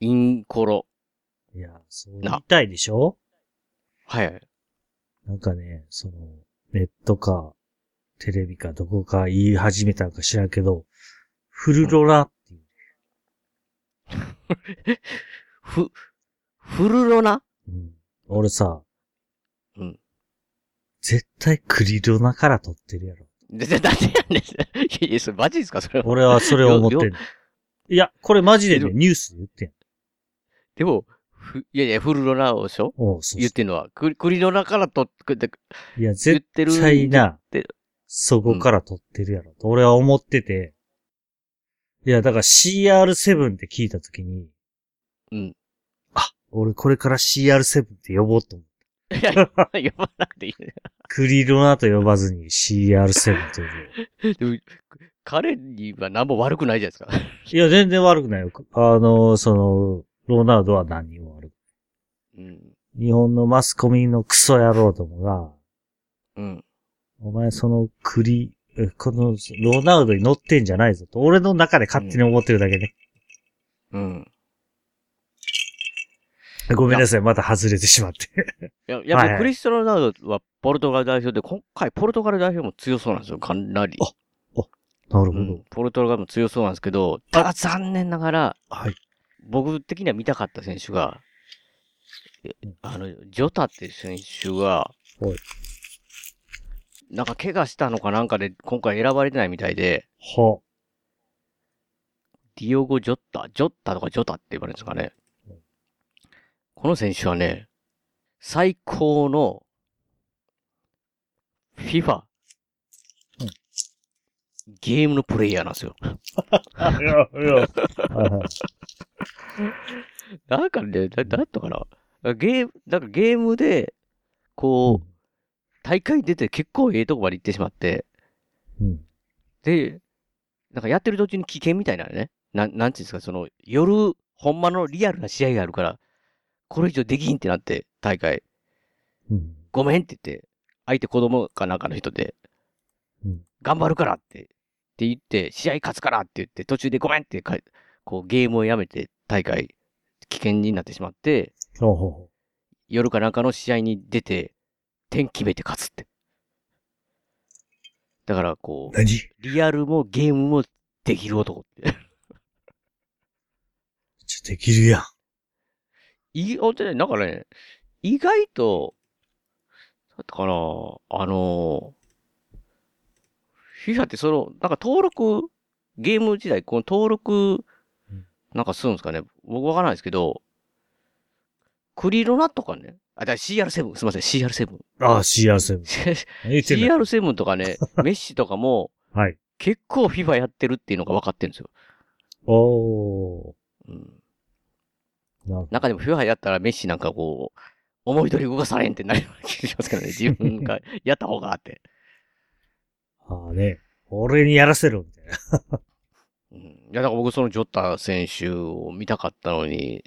インコロ。い。いや、そう言いたいでしょ？はいはい。なんかね、その、ネットか、テレビかどこか言い始めたのか知らんけど、フルロラっていう、ふ、フルロナうん、俺さ、うん。絶対クリロナから撮ってるやろ。で、で、なんでやねん。いやいや、それマジですか？それは。俺はそれを思ってんよの。いや、これマジでね、ニュースで言ってん。でも、ふいやいや、フルロナでしょ？おうそうそ言ってんのは、クリクリロナからと、くでう。いや、絶てる。対なそこから撮ってるやろ。と俺は思ってて。いや、だから CR7 って聞いたときに、うん。あ、俺これから CR7 って呼ぼうと思う。いや、呼ばなくていいね。クリロナと呼ばずに CR7 と呼ぶ。でも彼には何も悪くないじゃないですか。いや、全然悪くないよ。あの、その、ロナウドは何にも悪くうん。日本のマスコミのクソ野郎どもが、うん。お前そのクリ、えこのロナウドに乗ってんじゃないぞと、俺の中で勝手に思ってるだけね。うん。ごめんなさい、また外れてしまって。いや、やっぱりクリストロナウドはポルトガル代表で、今回ポルトガル代表も強そうなんですよ、かなり。なるほど。うん、ポルトガルも強そうなんですけど、ただ残念ながら、はい。僕的には見たかった選手が、えあの、ジョタっていう選手がはい、なんか怪我したのかなんかで今回選ばれてないみたいで、は、ディオゴ・ジョッタ、ジョッタとかジョタって言われるんですかね。この選手はね、最高の、FIFA、うんゲームのプレイヤーなんですよ。いや、いや、なんかね、だ、だったかな？ゲーム、なんかゲームで、こう、大会出て結構ええとこまで行ってしまって、うん。で、なんかやってる途中に危険みたいなね。なん、なんていうんですか、その、夜、ほんまのリアルな試合があるから、これ以上できんってなって、大会。うん。ごめんって言って、相手子供かなんかの人で、うん頑張るからって、って言って、試合勝つからって言って、途中でごめんってこうゲームをやめて大会、危険になってしまって、夜かなんかの試合に出て、点決めて勝つって。だから、こう。リアルもゲームもできる男って。ちょ、できるやん。いい、ほんとね、なんかね、意外と、だったかな、あの、FIFA ってその、なんか登録、ゲーム時代、この登録、なんかするんですかね僕わからないですけど、クリロナとかね、あ、だ CR7、すみません、CR7。ああ、CR7。何 言ってんだ CR7 とかね、メッシとかも、はい。結構 FIFA やってるっていうのが分かってるんですよ。おー。うん。中でも FIFA やったらメッシなんかこう、思い通り動かされんってなるような気がしますけどね。自分が やった方があって。ああね。俺にやらせろ、みたいな。うん。いや、だから僕そのジョッタ選手を見たかったのに、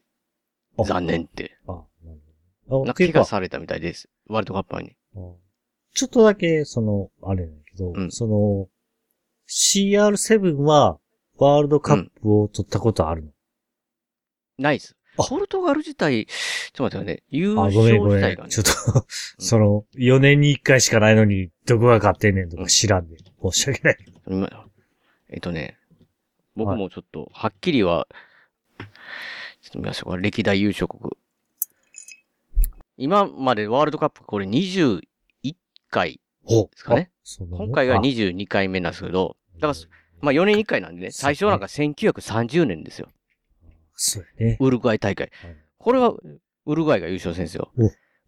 あ残念って。あ、なるほど。なんか怪我されたみたいです。ワールドカップ前に。うんちょっとだけ、その、あれなんだけど、うんその、CR7 は、ワールドカップを取ったことあるの、ナイスあ。ポルトガル自体、ちょっと待ってね。優あ、勝。自体がねちょっと、その、4年に1回しかないのに、どこが勝ってんねんとか知らんで。申し訳ない。今えっとね、僕もちょっと、はっきりは、ちょっと見ましょうか。歴代優勝国。今までワールドカップこれ21回おですかね。今回があ22回目なんですけど、だから、まあ4年に1回なんでね、最初はなんか1930年ですよ。そうやね。ウルグアイ大会。はいこれは、ウルグアイが優勝戦ですよ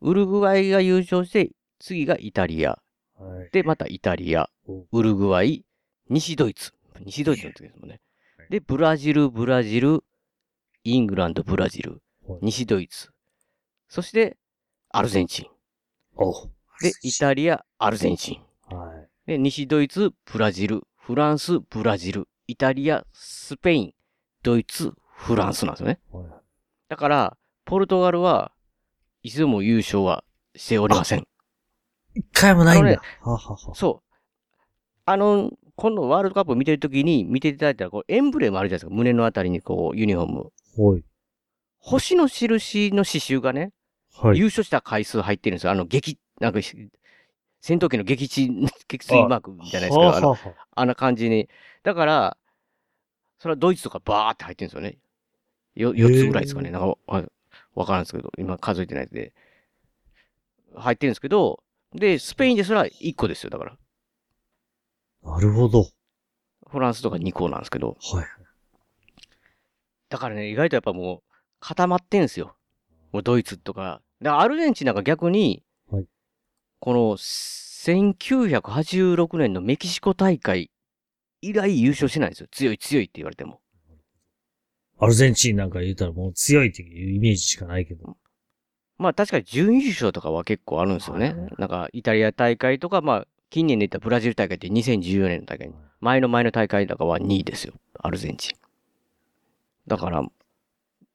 お。ウルグアイが優勝して、次がイタリア。はい。で、またイタリアお、ウルグアイ、西ドイツ。西ドイツの時ですもんねはい。で、ブラジル、ブラジル、イングランド、ブラジル、はい西ドイツ。そして、アルゼンチン。おで、イタリア、アルゼンチン。はい。で、西ドイツ、ブラジル、フランス、ブラジル、イタリア、スペイン、ドイツ、フランスなんですよね。はいだから、ポルトガルは、一度も優勝はしておりません。一回もないんだ。ははは。そう。あの、今度ワールドカップを見てるときに見ていただいたら、こう、エンブレムあるじゃないですか。胸のあたりにこう、ユニフォーム。ほい。星の印の刺繍がね、はい。優勝した回数入ってるんですよ。あの、激、なんか、戦闘機の撃墜、撃墜マークじゃないですか。あのはははあんな感じに。だから、それはドイツとかバーって入ってるんですよね。よ、4つぐらいですかね。なんか、わわからんですけど、今数えてないで。入ってるんですけど、で、スペインですら1個ですよ。だから。なるほど。フランスとか2個なんですけど。はい。だからね、意外とやっぱもう固まってんすよ。もうドイツとか。で、アルゼンチンなんか逆に、はいこの1986年のメキシコ大会以来優勝してないんですよ。強い強いって言われても。アルゼンチンなんか言うたらもう強いっていうイメージしかないけど。まあ確かに準優勝とかは結構あるんですよね。はいはいなんかイタリア大会とか、まあ近年で言ったらブラジル大会って2014年の大会に、前の前の大会とかは2位ですよ。アルゼンチン。だから、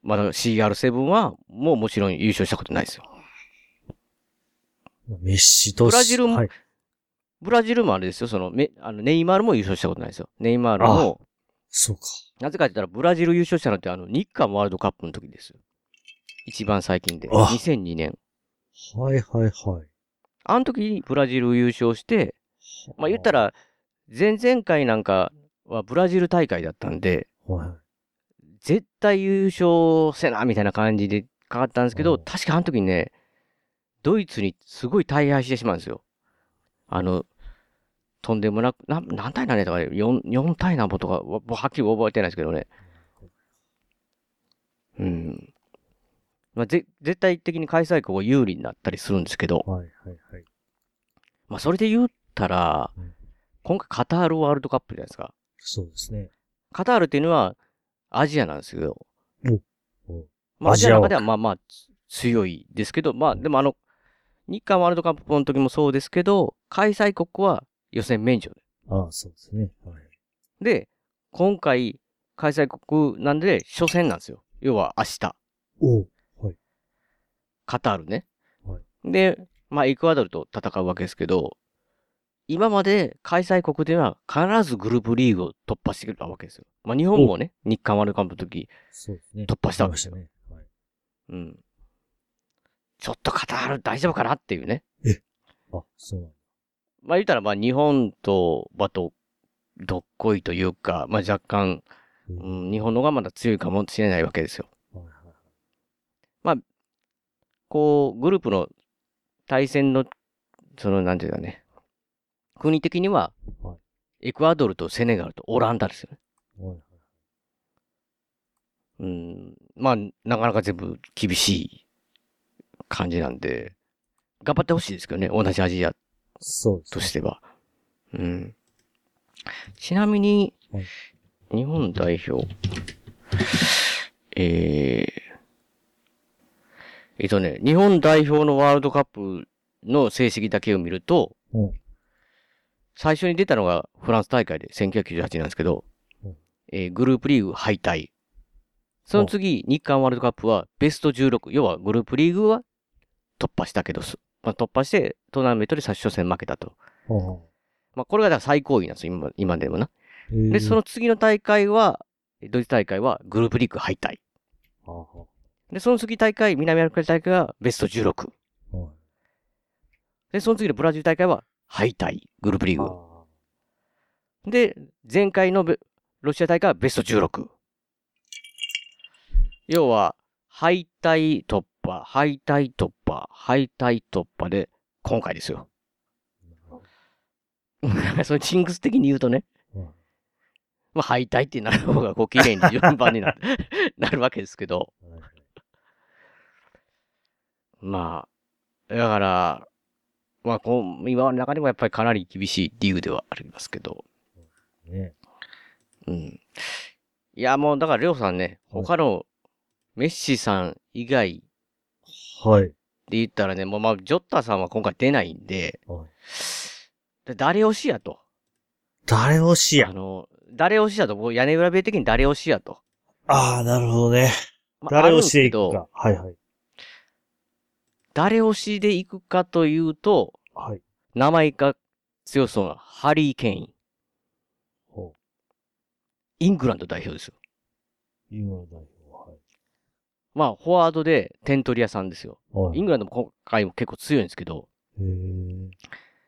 まだ CR7 はもうもちろん優勝したことないですよ。メッシと、ブラジルもはい。ブラジルもあれですよ、その、めあのネイマールも優勝したことないですよ。ネイマールも、そうか。なぜかって言ったらブラジル優勝したのってあの日韓ワールドカップの時ですよ。一番最近で。あ2002年。はいはいはい。あの時にブラジル優勝して、まあ言ったら、前々回なんかはブラジル大会だったんで、はい。絶対優勝せな、みたいな感じでかかったんですけど、うん確かあの時にね、ドイツにすごい大敗してしまうんですよ。あの、とんでもなく、な何対何とかね、4、4対何歩とか、わはっきり覚えてないですけどね。うん。まあ、ぜ絶対的に開催国が有利になったりするんですけど、はいはいはい。まあ、それで言ったらうん、今回カタールワールドカップじゃないですか。そうですね。カタールっていうのはアジアなんですよ。おおまあ、アアジアの中ではまあまあつ強いですけど、まあでもあの、日韓ワールドカップの時もそうですけど、開催国は予選免除ああ、そうですね。はい。で。で、今回開催国なんで初戦なんですよ。要は明日、おうはい。カタールね。はで、まあ、エクアドルと戦うわけですけど、今まで開催国では必ずグループリーグを突破してくるわけですよ。まあ、日本もね、日韓ワールドカップの時、そうですね。突破したわけですよ。ね。はい。うん。ちょっとカタール大丈夫かなっていうね。あ、そうなんだ。まあ言ったら、まあ日本と、まと、どっこいというか、まあ若干、ううんん、日本の方がまだ強いかもしれないわけですよ。はいはい。こう、グループの対戦の、その、なんていうかね、国的にはは、エクアドルとセネガルとオランダですよね。うん、まあ、なかなか全部厳しい感じなんで、頑張ってほしいですけどね、同じアジアそう。としては。うん。ちなみにはい、日本代表、えー、えっとね、日本代表のワールドカップの成績だけを見ると、うん最初に出たのがフランス大会で1998なんですけど、うんえーグループリーグ敗退。その次、日韓ワールドカップはベスト16、要はグループリーグは突破したけど、すまあ、突破してトーナメントで最初戦負けたと。はまあ、これがだから最高位なんですよ、今今でもな。で、その次の大会は、ドイツ大会はグループリーグ敗退。で、その次大会、南アフリカ大会はベスト16。あはいで、その次のブラジル大会は敗退、グループリーグ。あで、前回のベロシア大会はベスト16。要は、敗退突破、敗退突破、敗退突破で、今回ですよ。それジンクス的に言うとね。うんまあ、敗退ってなる方が、こう、綺麗に順番にな なるわけですけど。まあ、だから、まあ、こう、今の中でもやっぱりかなり厳しい理由ではありますけど。ね。うん。いや、もう、だから、りょうさんね、はい他の、メッシさん以外はい。で言ったらね、もう、まあ、ジョッタさんは今回出ないんで、はいで誰推しやと。誰推しや？あ。の、誰推しやと、屋根裏部屋的に誰推しやと。ああ、なるほどね。まあ誰推しでいくか。はいはい。誰推しで行くかというと、はい。名前が強そうなハリー・ケイン。ほイングランド代表ですよ。う。今の代表。まあ、フォワードで点取り屋さんですよ。イングランドも今回も結構強いんですけど、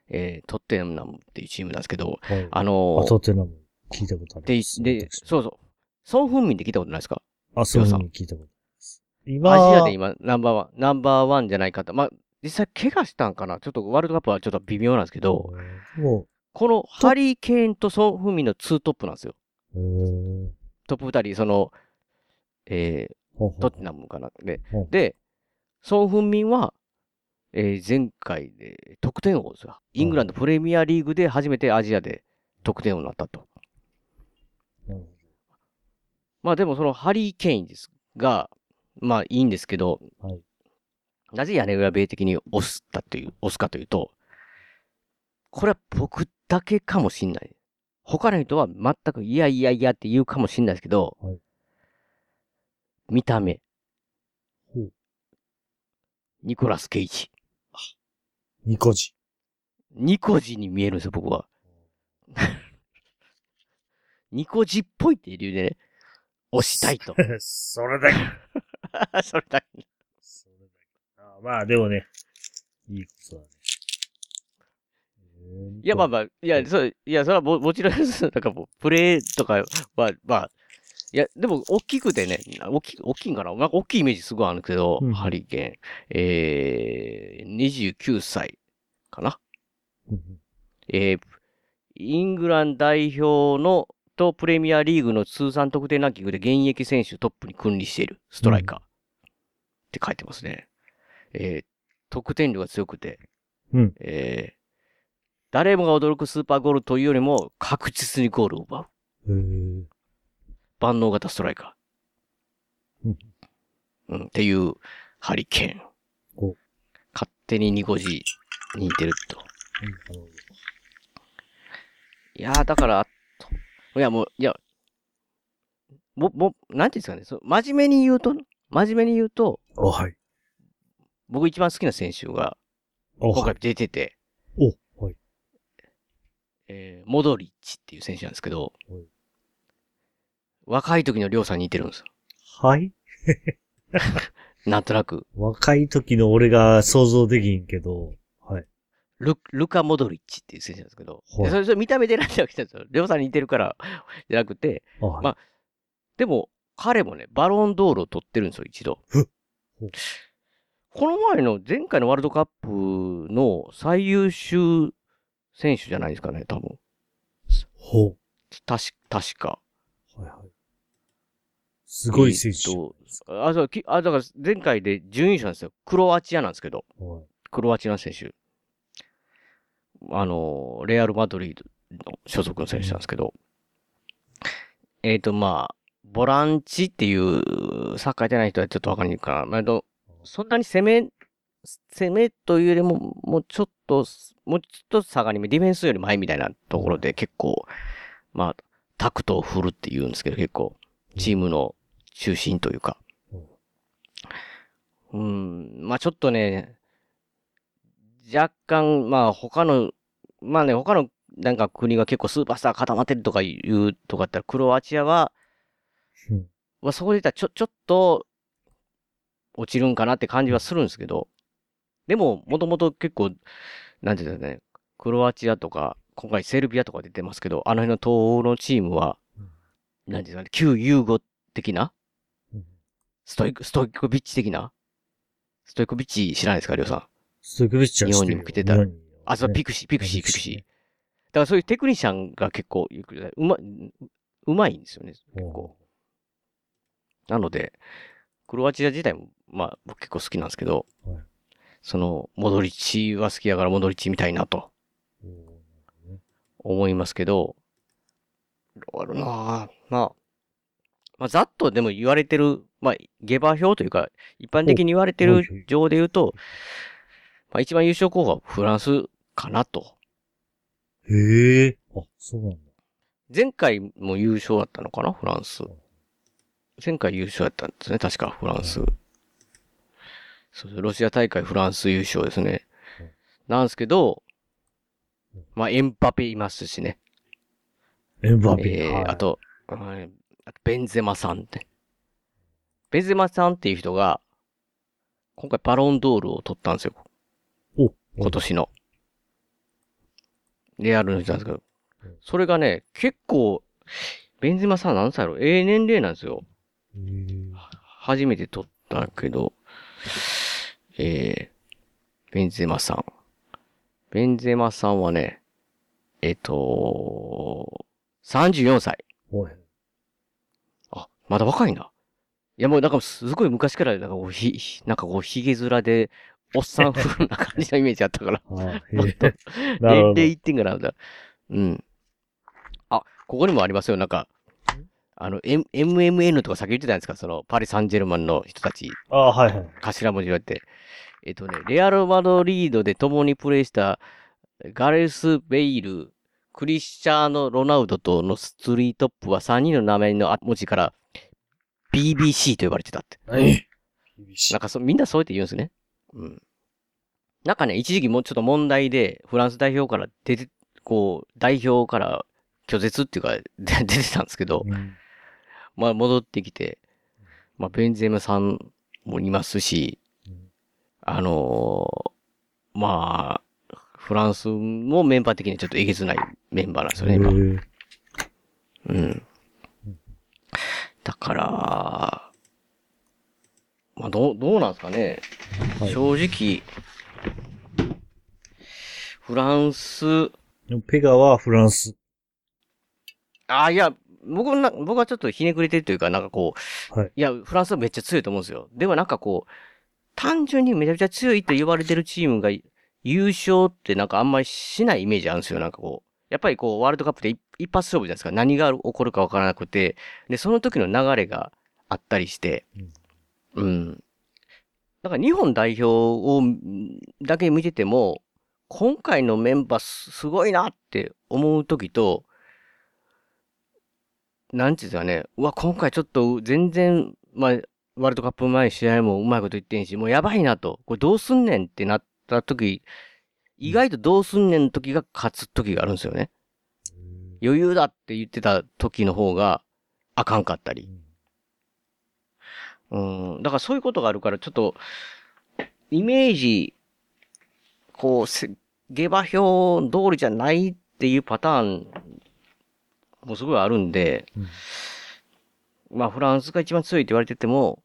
えー、トッテナムっていうチームなんですけど、はい。あのあ、トッテナム聞いたことある。で、で、そうそう。ソン・フンミンって聞いたことないですか？あ、そういうりょうさんふうに聞いたことあります。今、アジアで今、ナンバーワン、ナンバーワンじゃないかと。まあ、実際怪我したんかな？ちょっとワールドカップはちょっと微妙なんですけど、もこのハリー・ケインとソン・フンミンのツートップなんですよ。トップ二人、その、えー、トッテナムかな。で、で、ソン・フンミンは、えー前回で得点王ですよ。イングランドプレミアリーグで初めてアジアで得点王になったと。まあでもそのハリー・ケインですが、まあいいんですけど、はいなぜ屋根裏米的に押したという、押すかというと、これは僕だけかもしんない。他の人は全くいやいやいやって言うかもしんないですけど、はい見た目ほう。ニコラス・ケイジ。ニコジ。ニコジに見えるんですよ、僕は。ニコジっぽいっていう理由でね、押したいと。それだけ。それだけ。それだけ。あまあ、でもね、いいことだね。いや、まあまあ、いや、そう、いや、それはももちろんなんかもう、プレイとかは、まあ、いや、でも、大きくてね、大き、大きいんかな？なんか大きいイメージすごいあるけど、うん。ハリケーン。えー、29歳かな？うんえー、イングランド代表の、とプレミアリーグの通算得点ランキングで現役選手トップに君臨している。ストライカー。って書いてますね。えー、得点力が強くて、うん。えー、誰もが驚くスーパーゴールというよりも確実にゴールを奪う。万能型ストライカー。うんうん、っていうハリケーンお。勝手にニコジに似てると。いやー、だから、いやもう、いや、も、も、なんていうんですかね、そう真面目に言うと、真面目に言うと、お、はい。僕一番好きな選手が、お、今回はい。出てて、お、はい。えー、モドリッチっていう選手なんですけどはい、若い時のりょうさんに似てるんですよ。はい？なんとなく。若い時の俺が想像できんけど、はい。ル、ルカ・モドリッチっていう選手なんですけど、はいでそれ、それ見た目で選んだわけじゃないですよ。りょうさんに似てるから、じゃなくて、あはい。までも、彼もね、バロンドールを取ってるんですよ、一度。この前の、前回のワールドカップの最優秀選手じゃないですかね、多分。ほ確か、確か。う。はいはい。すごい選手。えーあ、そう、きあ、だから前回で準優勝なんですよ。クロアチアなんですけど、はいクロアチアの選手。あの、レアル・マドリードの所属の選手なんですけど、えっ、と、まあ、ボランチっていう、サッカーやってない人はちょっとわかりにくいかな。まあ、とそんなに攻め、攻めというよりも、もうちょっと、もうちょっと下がり目、ディフェンスより前みたいなところで結構、まあ、タクトを振るって言うんですけど、結構、チームの中心というか。うん、まあちょっとね、若干、まあ他の、まあね、他のなんか国が結構スーパースター固まってるとか言うとかだったら、クロアチアは、うん。まあそこで言ったらちょ、ちょっと、落ちるんかなって感じはするんですけど、でも、もともと結構、なんていうんですかね、クロアチアとか、今回セルビアとか出てますけど、あの辺の東欧のチームは、なんていうんですかね、旧ユーゴ的なうんストイク、ストイコビッチ的な？ストイコビッチ知らないですか、りょうさん？ストイコビッチは知ってるよ。日本にも来てた日本に。あ、そう、ねピクシー、ピクシー、ピクシー。だからそういうテクニシャンが結構、うま、うまいんですよね、結構。なので、クロアチア自体も、まあ、僕結構好きなんですけど、はい。その、モドリッチは好きやからモドリッチみたいなと。思いますけど、どうやろうなまあ、まあ、ざっとでも言われてる、まあ、下馬評というか、一般的に言われてる上で言うと、まあ、一番優勝候補はフランスかなと。へえ。あ、そうなんだ。前回も優勝だったのかなフランス。前回優勝だったんですね、確か、フランス。そうそうロシア大会フランス優勝ですねうん。なんですけど、まあ、エンパペいますしね。エンバペ。はいえー、あ、と、はいあとベンゼマさんって。ベンゼマさんっていう人が、今回バロンドールを取ったんですよ。お、今年の。レアルの人なんですけどうん。それがね、結構、ベンゼマさん何歳やろ？ええ年齢なんですよ。初めて取ったけど、えー、ベンゼマさん。ベンゼマさんはね、えっ、と、34歳。おい。あ、まだ若いんだ。いやもうなんかすごい昔からなんかこうひ、ひなんかこう髭面で、おっさん風 な感じのイメージあったから。年齢いってんかうん。あ、ここにもありますよ、なんか、あの、M、MMN とか先言ってたんですか、その、パリ・サンジェルマンの人たち、あはいはい。頭文字言われて。えっとね、レアル・マドリードで共にプレーした、ガレス・ベイル、クリスチャーノ・ロナウドとのストリートップは3人の名前の文字から BBC と呼ばれてたって。なんかそ、みんなそうやって言うんですね。うん。なんかね、一時期もうちょっと問題で、フランス代表から出て、こう、代表から拒絶っていうか、で 出てたんですけど、うんまあ戻ってきて、まあベンゼムさんもいますし、うんあのーまあ、フランスもメンバー的にちょっとえげつないメンバーなんですよね、今。うん。だから、まあ、どう、どうなんですかね。はい正直、フランス、ペガはフランス。ああ、いや、僕な、僕はちょっとひねくれてるというか、なんかこう、はいや、フランスはめっちゃ強いと思うんですよ。でもなんかこう、単純にめちゃくちゃ強いと言われてるチームが優勝ってなんかあんまりしないイメージあるんですよ。なんかこう、やっぱりこう、ワールドカップで一一発勝負じゃないですか。何が起こるかわからなくて、で、その時の流れがあったりして、うん。なんか日本代表を、んだけ見てても、今回のメンバーすすごいなって思う時と、なんていうんですかね、うわ、今回ちょっと全然、まあ、ワールドカップ前に試合もうまいこと言ってんし、もうやばいなと、これどうすんねんってなった時、意外とどうすんねんの時が勝つ時があるんですよね。余裕だって言ってた時の方があかんかったり。うん。だからそういうことがあるから、ちょっと、イメージ、こう、せ下馬評通りじゃないっていうパターンもすごいあるんで、うんまあフランスが一番強いって言われてても、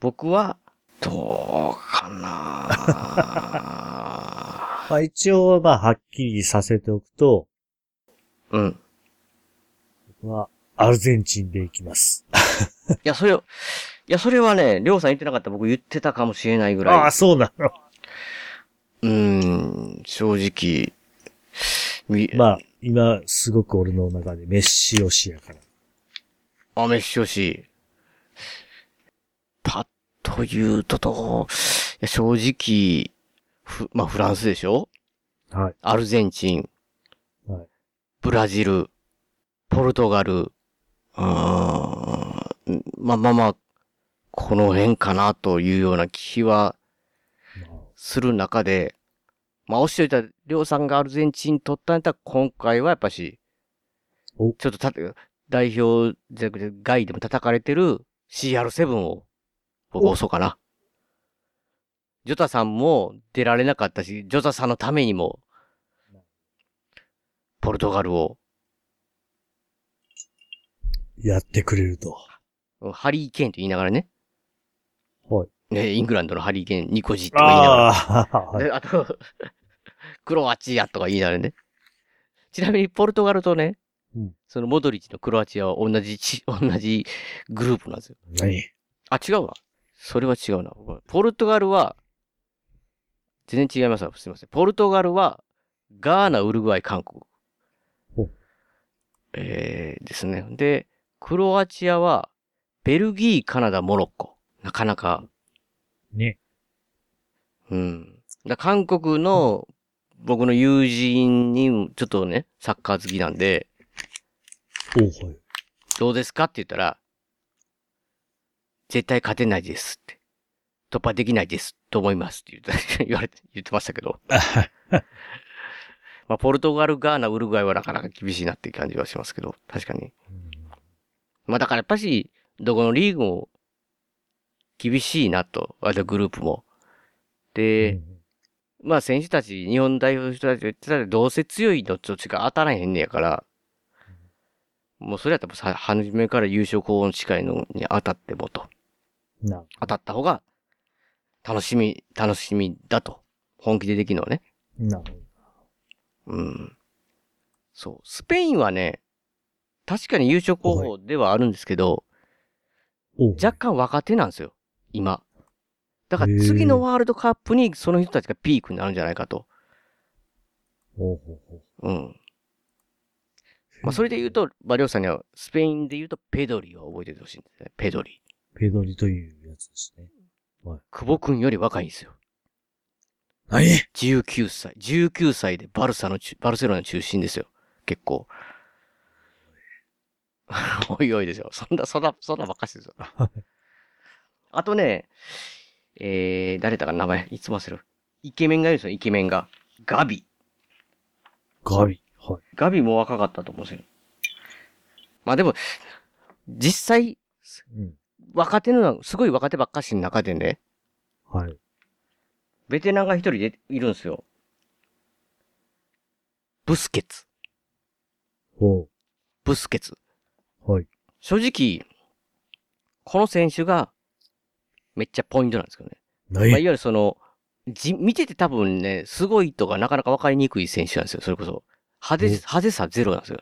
僕は、どうかな まあ一応、まあはっきりさせておくと、うん。僕はアルゼンチンで行きます。いや、それを、いや、それはね、りょうさん言ってなかったら僕言ってたかもしれないぐらい。ああ、そうなの。うーん、正直、み、まあ、今、すごく俺の中でメッシ推しやから。あ、メッシ推し。と言うとどう、いや、正直、ふ、まあ、フランスでしょ？はい。アルゼンチン、はい。ブラジル、ポルトガル、うーん、まあまあまあ、この辺かなというような気はする中で、まあ、おっしゃった、りょうさんがアルゼンチン取ったんやったら、今回はやっぱしお、ちょっとた、代表じゃなくて、外でも叩かれてる CR7 を、僕お押そうかな。ジョタさんも出られなかったし、ジョタさんのためにも、ポルトガルを、やってくれると。ハリー・ケーンと言いながらね。はい。ね、イングランドのハリー・ケーン、ニコジとか言いながら。ああと、クロアチアとか言いながらね。ちなみに、ポルトガルとね、うんそのモドリッチのクロアチアは同じち、同じグループなんですよ。何？あ、違うわ。それは違うな。ポルトガルは、全然違いますわ。すいません。ポルトガルは、ガーナ、ウルグアイ、韓国ほ。えー、ですね。で、クロアチアは、ベルギー、カナダ、モロッコ。なかなか、ね。うん。だ韓国の、僕の友人に、ちょっとね、サッカー好きなんで。どうですか？って言ったら、絶対勝てないですって。突破できないですと思いますって言 われて、言ってましたけど。まあ、ポルトガル、ガーナ、ウルグアイはなかなか厳しいなっていう感じはしますけど、確かに。まあ、だからやっぱし、どこのリーグも厳しいなと、あとグループも。で、まあ選手たち、日本代表の人たちが言ってたら、どうせ強いのどっちか当たらへんねやから、もうそれやったらさ、初めから優勝候補の近いのに当たってもと。な、当たった方が、楽しみ、楽しみだと。本気でできるのはね。な、うん。そう。スペインはね、確かに優勝候補ではあるんですけど、若干若手なんですよ。今。だから次のワールドカップにその人たちがピークになるんじゃないかと。おうほうほううん。まあ、それで言うと、まあ、りょうさんには、スペインで言うと、ペドリを覚えててほしいんですね。ペドリ。ペドリというやつですね。久保くんより若いんですよ。何？19歳。19歳でバルサの中、バルセロナの中心ですよ。結構。おいおいですよ。そんな、そんな、そんなばっかしですよ。あとね、えー、誰だかな名前、いつも忘れる。イケメンがいるんですよ、イケメンが。ガビ。ガビ。はい。ガビも若かったと思うんですよ。まあでも、実際、うん。若手の、すごい若手ばっかしの中でね、はい。ベテランが一人でいるんですよ。ブスケツ。ほブスケツ。う。はい。正直、この選手が、めっちゃポイントなんですけどね。まあ、いわ何ゆるその、じ、見てて多分ね、すごいとかなかなかわかりにくい選手なんですよ。それこそ。派手、お派手さゼロなんですよ。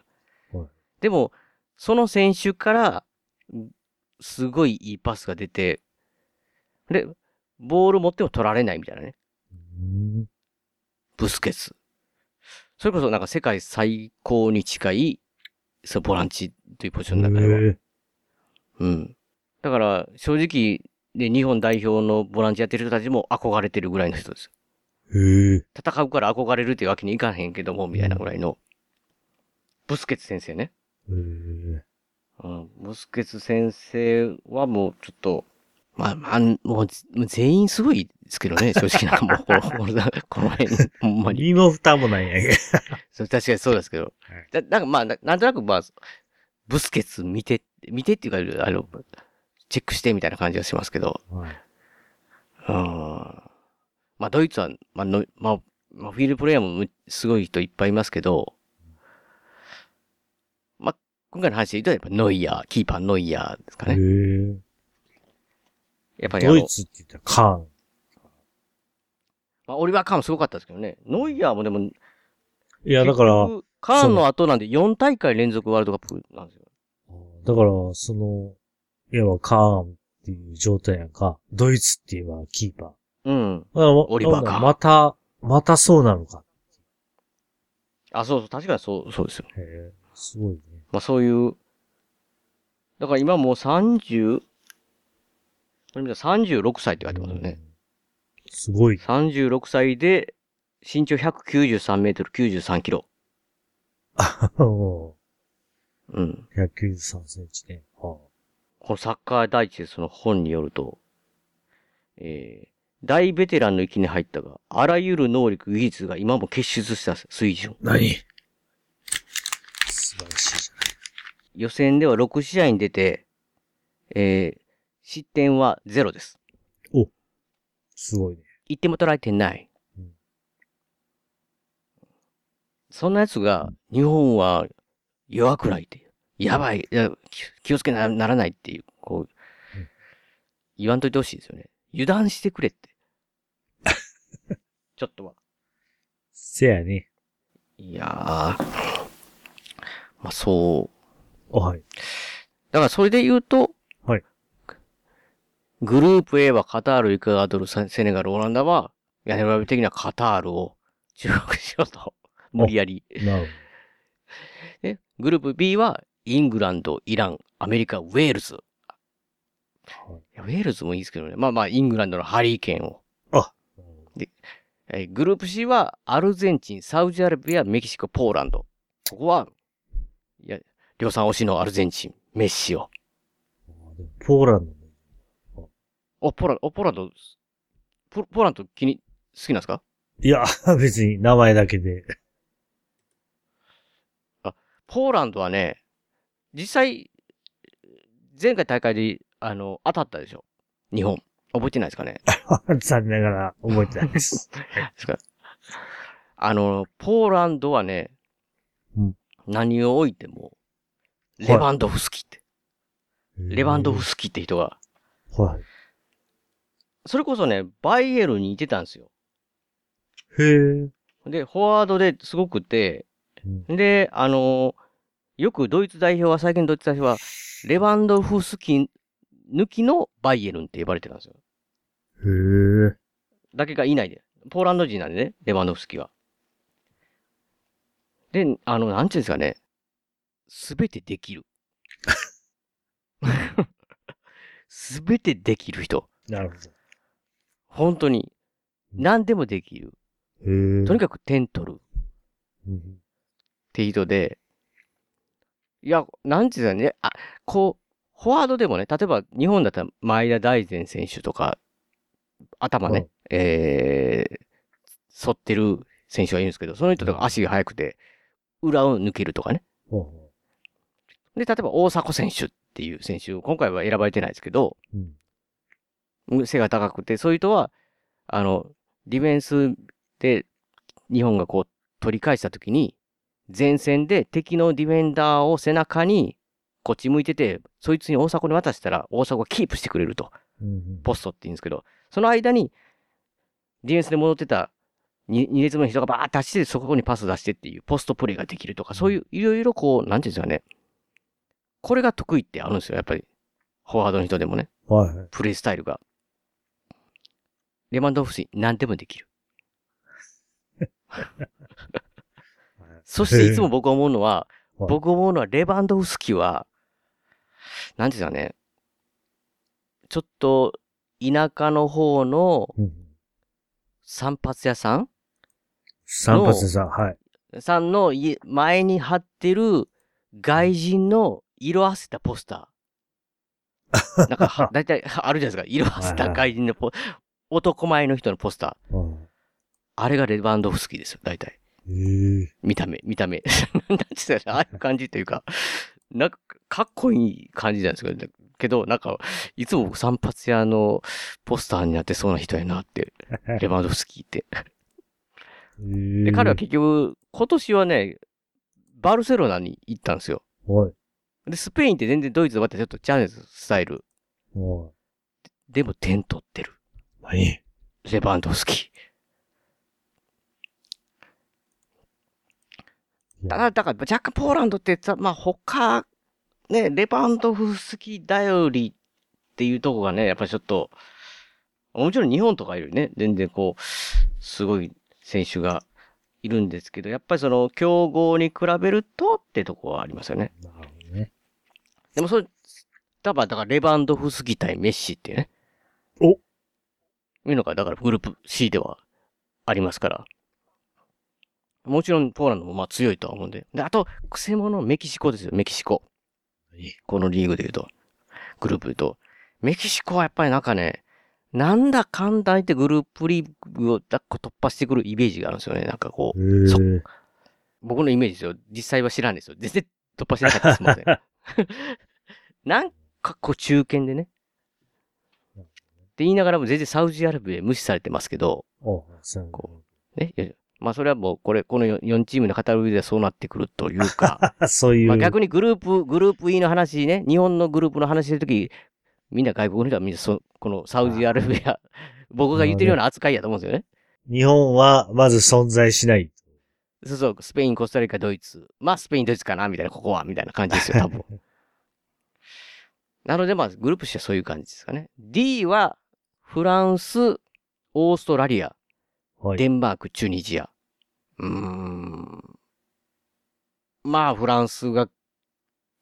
はいでも、その選手から、すごいいいパスが出て、で、ボール持っても取られないみたいなね。うんブスケツ。それこそなんか世界最高に近い、そのボランチというポジションの中では。うん。だから、正直、で、日本代表のボランチやってる人たちも憧れてるぐらいの人です。へえ。戦うから憧れるっていうわけにいかへんけども、みたいなぐらいの。ブスケツ先生ね。へーうん。ブスケツ先生はもうちょっと、まあ、まあ、もう全員すごいですけどね、正直なんかもう、こ のこの辺、ほんまに。身も蓋もないんやけど。そう確かにそうですけど。はいだなんかまあな、なんとなくまあ、ブスケツ見て、見てっていうか、あの、チェックしてみたいな感じがしますけど。はいうん。まあ、ドイツは、まあ、のまあ、まあ、フィールドプレイヤーもむすごい人いっぱいいますけど、まあ、今回の話で言うと、やっぱノイヤー、キーパーノイヤーですかへね。ーやっぱりドイ、ツって言ったらカーン。まあ、オリバー・カーンもすごかったですけどね。ノイヤーもでも、いや、だから、カーンの後なんで4大会連続ワールドカップなんですよ。だから、その、いわばカーンっていう状態やんか。ドイツって言えばキーパー。うん。オリバーカーンまた、またそうなのか。あ、そうそう、確かにそう、そうですよ。へえ、すごいね。まあそういう、だから今もう30、これ見たら36歳って書いてますよね。すごい。36歳で、身長193メートル93キロ。もうん。う193センチね。はこのサッカー第一でその本によると、えー、大ベテランの域に入ったが、あらゆる能力、技術が今も結出した水準。何？素晴らしい。予選では6試合に出て、えー、失点はゼロです。すごいね。1点も取られてない。うんそんな奴が、日本は弱くないっていう。やばい、気気をつけなならないっていう、こう、うん言わんといてほしいですよね。油断してくれって。ちょっとは。せやね。いやー。まあそう。はい。だからそれで言うと、はい。グループ A はカタール、エクアドル、セセネガル、オランダは、屋根裏的にはカタールを注目しようと。無理やり。なるで、グループ B は、イングランド、イラン、アメリカ、ウェールズ。ほど。いやウェールズもいいですけどね。まあまあ、イングランドのハリーケーンを。はい。えーグループ C は、アルゼンチン、サウジアラビア、メキシコ、ポーランド。ここは、いや、量産推しのアルゼンチン、メッシを。ポーランドも。お、ポーランド、お、ポーランド、ポポーランド気に、好きなんですか？いや、別に名前だけで。ポーランドはね、実際、前回大会で、あの、当たったでしょ日本。覚えてないですかね？残念ながら覚えてないです。ですか？あの、ポーランドはね、うん何を置いても、いレバンドフスキって、レバンドフススキって人が、はい。それこそね、バイエルンにいてたんですよ。へえ。で、フォワードですごくて、うんで、あのよくドイツ代表は、最近のドイツ代表は、レバンドフスキ抜きのバイエルンって呼ばれてたんですよ。へえ。だけがいないで。ポーランド人なんでね、レバンドフスキは。で、あの、なんていうんですかね。すべてできる。すべてできる人。なるほ本当に。何でもできる。とにかく点取る。うんって人で、いや、なんていうんね、あ、こう、フォワードでもね、例えば日本だったら前田大然選手とか、頭ね、うんえー、反ってる選手がいるんですけど、その人とか足が速くて、裏を抜けるとかね。ほうほで、例えば大迫選手っていう選手、今回は選ばれてないですけど、ううん。背が高くて、そういう人は、あの、ディフェンスで日本がこう取り返したときに、前線で敵のディフェンダーを背中にこっち向いてて、そいつに大迫に渡したら大迫がキープしてくれると。ポストって言うんですけど、その間にディフェンスで戻ってた 2, 二列目の人がバーッと走ってそこにパス出してっていうポストプレーができるとか、そういういろいろこう、なんていうんですかね。これが得意ってあるんですよ、やっぱり。フォワードの人でもね。はいはい。プレイスタイルが。レマンドフスキ何でもできる。そしていつも僕思うのは、はい僕思うのはレバンドフスキは、なんですかね、ちょっと田舎の方のうん。散髪屋さん？散髪さん、はい。さんの家前に貼ってる外人の色あせたポスター。なんかは、だいたいあるじゃないですか。色あせた外人のポ、男前の人のポスター。うんあれがレバンドフスキーですよ、大体。ええ見た目、見た目。なんて言ったら、ああいう感じというか、なんか、かっこいい感じなんですけど、けど、なんか、いつも散髪屋のポスターになってそうな人やなって、レバンドフスキーって。で、彼は結局、今年はね、バルセロナに行ったんですよ。おい、で、スペインって全然ドイツとまたちょっとチャンネルスタイル。おい、でも点取ってる。何？レバンドフスキー。だから、だから若干ポーランドってさ、まあ他、ね、レバンドフスキー頼りっていうとこがね、やっぱりちょっと、もちろん日本とかいるね、全然こう、すごい選手がいるんですけど、やっぱりその強豪に比べるとってとこはありますよね。な。でもそれ、多分だからレバンドフスキー対メッシっていうね。おいうのが、だからグループ C ではありますから。もちろんポーランドもまあ強いとは思うんで。で、あと、クセモノメキシコですよ、メキシコ。このリーグで言うと。グループで言うと。メキシコはやっぱりなんかね、なんだかんだ言ってグループリーグをだっこ突破してくるイメージがあるんですよね。なんかこう、僕のイメージですよ。実際は知らんですよ。全然突破しなかったですもんね。なんかこう中堅でね。って言いながらも全然サウジアラビア無視されてますけど、おそうこね。まあそれはもうこれ、この4チームの語る上ではそうなってくるというか、そういう。まあ逆にグループ、グループ E の話ね、日本のグループの話してるとき、みんな外国の人はみんなそ、このサウジアラビア、僕が言ってるような扱いやと思うんですよね。日本はまず存在しない。そうそう、スペイン、コスタリカ、ドイツ。まあスペイン、ドイツかな、みたいな、ここは、みたいな感じですよ、多分。なのでまあグループとしてはそういう感じですかね。D は、フランス、オーストラリア、はい。デンマーク、チュニジア。うーん。まあ、フランスが、